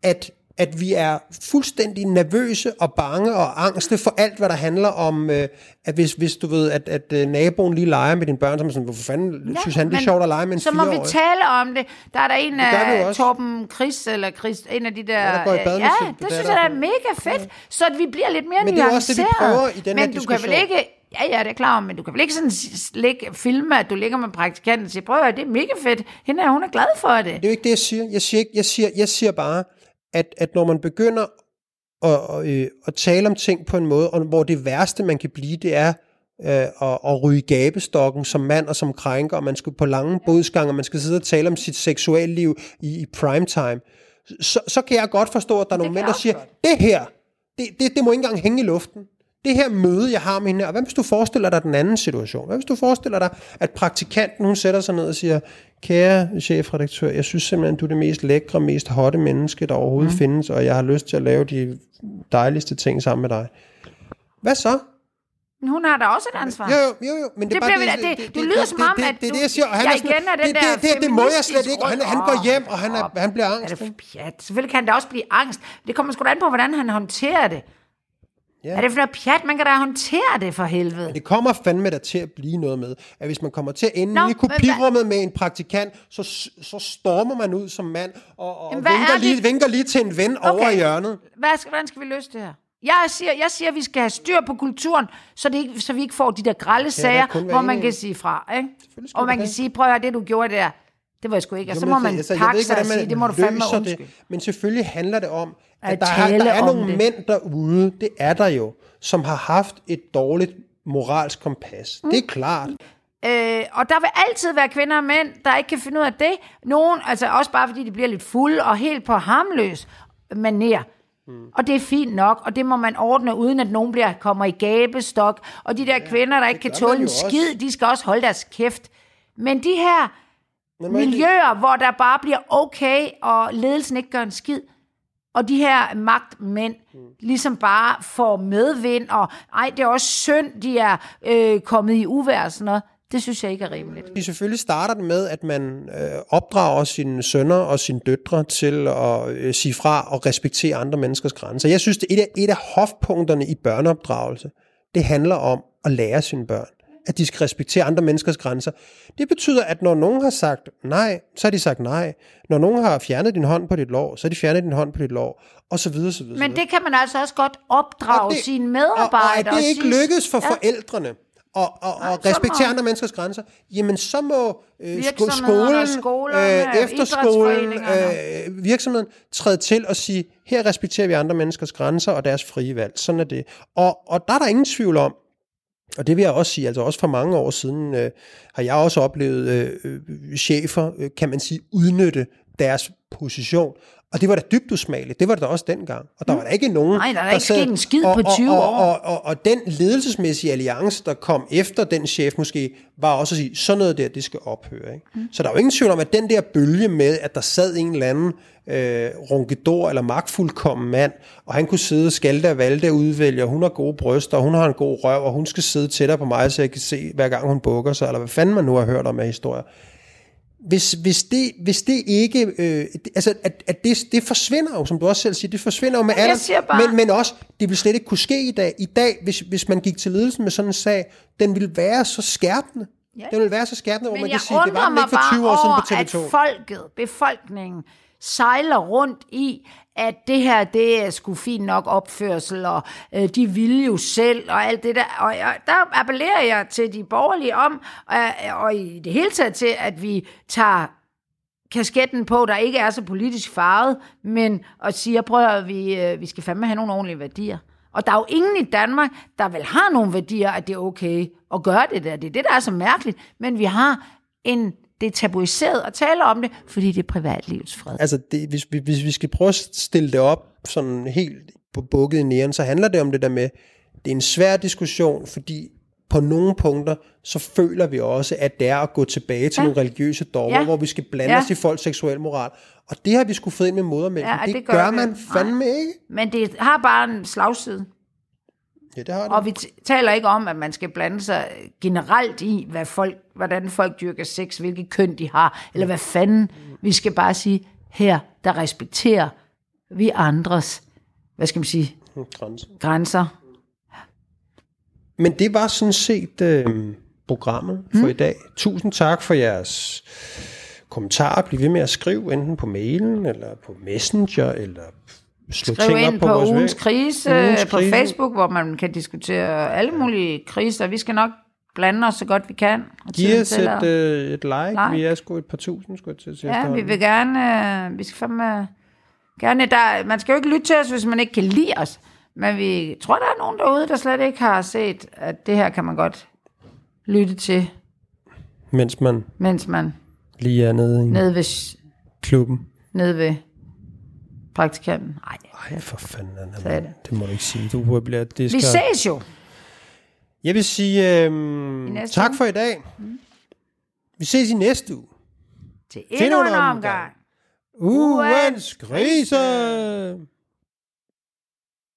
at at vi er fuldstændig nervøse og bange og angste for alt, hvad der handler om, øh, at hvis, hvis du ved, at, at øh, naboen lige leger med dine børn, så er man sådan, hvorfor fanden ja, synes han, det er sjovt at lege med en Så må vi tale om det. Der er der en af også. Torben Chris, eller Chris, en af de der... der går i bad med ja, det det synes der jeg er mega fedt, så at vi bliver lidt mere Men det er også det, vi prøver i den her Men du kan vel diskussion. ikke... Ja, ja, det er klar, men du kan vel ikke sådan ligge, filme, at du ligger med praktikanten og siger, prøv at høre, det er mega fedt. Hende er, hun er glad for det. Det er jo ikke det, jeg siger. Jeg siger, ikke, jeg siger, jeg siger bare, at, at når man begynder at, øh, at tale om ting på en måde, og hvor det værste, man kan blive, det er øh, at, at ryge gabestokken som mand og som krænker, og man skal på lange bodsgange, og man skal sidde og tale om sit seksualliv i, i primetime, så, så kan jeg godt forstå, at der er nogle mænd, der siger, det her, det, det, det må ikke engang hænge i luften. Det her møde, jeg har med hende, og hvad hvis du forestiller dig den anden situation? Hvad hvis du forestiller dig, at praktikanten, hun sætter sig ned og siger, kære chefredaktør, jeg synes simpelthen, du er det mest lækre, mest hotte menneske, der overhovedet mm. findes, og jeg har lyst til at lave de dejligste ting sammen med dig. Hvad så? Hun har da også et ansvar. Jo, jo, jo, jo. Men det, Det er bare bliver vi da- det- du lyder som om, det, at det, det, det, jeg siger, og han jeg er sådan, igen er den det, der det, det, det, må jeg slet ikke, og han, han går hjem, og han, er, han bliver Er angst. det pjat? Selvfølgelig kan det også blive angst. Det kommer sgu da an på, hvordan han håndterer det. Ja. Er det for noget pjat? Man kan da håndtere det for helvede. Det kommer fandme der til at blive noget med, at hvis man kommer til at ende Nå, i men kopirummet med en praktikant, så, så stormer man ud som mand, og, og Jamen, hvad vinker, er lige, vinker lige til en ven okay. over i hjørnet. Hvad skal, hvordan skal vi løse det her? Jeg siger, jeg siger, at vi skal have styr på kulturen, så, det ikke, så vi ikke får de der grælde sager, hvor man kan sige fra. Ikke? Og man kan sige, prøv at høre, det du gjorde der, det var jeg sgu ikke. Og så Jo, må man altså, pakke sig og sige, det må du fandme undskylde. det, Men selvfølgelig handler det om, at, At der, tale der er nogle det. mænd derude, det er der jo, som har haft et dårligt moralsk kompas. Mm. Det er klart. Øh, og der vil altid være kvinder og mænd, der ikke kan finde ud af det. Nogen, altså også bare fordi de bliver lidt fulde og helt på harmløs maner. Mm. Og det er fint nok, og det må man ordne, uden at nogen bliver, kommer i gabestok. Og de der ja, kvinder, der ikke kan tåle en jo også. skid, de skal også holde deres kæft. Men de her Men miljøer, hvor der bare bliver okay, og ledelsen ikke gør en skid, og de her magtmænd Mm. ligesom bare får medvind, og ej, det er også synd, de er øh, kommet i uvær og sådan noget. Det synes jeg ikke er rimeligt. De selvfølgelig starter det med, at man øh, opdrager sine sønner og sine døtre til at øh, sige fra og respektere andre menneskers grænser. Jeg synes, det er et af, et af hofpunkterne i børneopdragelse. Det handler om at lære sine børn. At de skal respektere andre menneskers grænser. Det betyder, at når nogen har sagt nej, så har de sagt nej. Når nogen har fjernet din hånd på dit lår, så har de fjernet din hånd på dit lår, og så videre, så videre. Men det kan man altså også godt opdrage Og det- sine og, medarbejdere. og er det ikke lykkes for Ja. forældrene at, at, Nej, respektere må- andre menneskers grænser, jamen så må øh, sko- skolen, skolerne, øh, efterskolen, øh, virksomheden træde til og sige, her respekterer vi andre menneskers grænser og deres frie valg. Sådan er det. Og, og der er der ingen tvivl om, og det vil jeg også sige, altså også for mange år siden øh, har jeg også oplevet øh, øh chefer, øh, kan man sige, udnytte deres position. Og det var da dybt usmageligt. Det var det da også dengang. Og der var der ikke nogen, Nej, der er da ikke sket en skid og, på 20 og, år. Og, og, og, og den ledelsesmæssige alliance, der kom efter den chef måske, var også at sige, sådan noget der, det skal ophøre. Ikke? Mm. Så der er jo ingen tvivl om, at den der bølge med, at der sad en eller anden øh, ronkedor eller magtfuldkommen mand, og han kunne sidde og skalte og valgte og udvælge, og hun har gode bryster, og hun har en god røv, og hun skal sidde tættere på mig, så jeg kan se, hver gang hun bukker sig, eller hvad fanden man nu har hørt om af historier. Hvis, hvis, det, hvis det ikke, øh, det- altså at, at det, det forsvinder jo, som du også selv siger, det forsvinder jo med alderen, bare- men, men også, det vil slet ikke kunne ske i dag. I dag, hvis, hvis man gik til ledelsen med sådan en sag, den ville være så skærpende. Ja. Den ville være så skærpende, hvor man kan sige, det var den ikke for bare 20 år siden på over, TV2. at folket, befolkningen, sejler rundt i, at det her, det er sgu fint nok opførsel, og øh, de vil jo selv, og alt det der. Og jeg, der appellerer jeg til de borgerlige om, og, og i det hele taget til, at vi tager kasketten på, der ikke er så politisk farvet, men og siger, prøv at vi, øh, vi skal fandme have nogle ordentlige værdier. Og der er jo ingen i Danmark, der vel har nogle værdier, at det er okay at gøre det der. Det er det, der er så mærkeligt. Men vi har en, det er tabuiseret at tale om det, fordi det er privatlivets fred. Altså, det, hvis, vi- hvis vi skal prøve at stille det op sådan helt på bukket i næren, så handler det om det der med, det er en svær diskussion, fordi på nogle punkter, så føler vi også, at det er at gå tilbage til Ja. nogle religiøse dogmer, Ja. hvor vi skal blande Ja. os i folks seksuel moral. Og det har vi skulle fået ind med modermælken. Ja, det, det gør, gør man Nej. fandme ikke. Men det har bare en slagside. Ja, det har det. Og vi taler ikke om, at man skal blande sig generelt i, hvad folk, hvordan folk dyrker sex, hvilket køn de har, eller hvad fanden. Vi skal bare sige, her, der respekterer vi andres, hvad skal man sige, Grænse. grænser. Men det var sådan set øh, programmet for mm. i dag. Tusind tak for jeres kommentarer. Bliv ved med at skrive, enten på mailen, eller på Messenger, eller slå Skriv ting op ind på, på vores ugens væg. krise Ugens på krise. Facebook, hvor man kan diskutere alle mulige kriser. Vi skal nok blande os så godt vi kan. Giv os et, øh, et like. Like. Vi er sgu et par tusind, skulle jeg til at. Ja, vi vil gerne, øh, vi skal fandme gerne, der, man skal jo ikke lytte til os, hvis man ikke kan lide os. Men vi tror, der er nogen derude, der slet ikke har set, at det her kan man godt lytte til, Mens man mens man lige er nede i nede ved, klubben. nede ved praktikanten. Nej, Ej, for fanden, Anna, mand. det må du ikke sige. Du bliver, det vi skal... ses jo. Jeg vil sige øhm, tak uge. for i dag. Vi ses i næste uge. Til endnu en omgang. Ugens krise!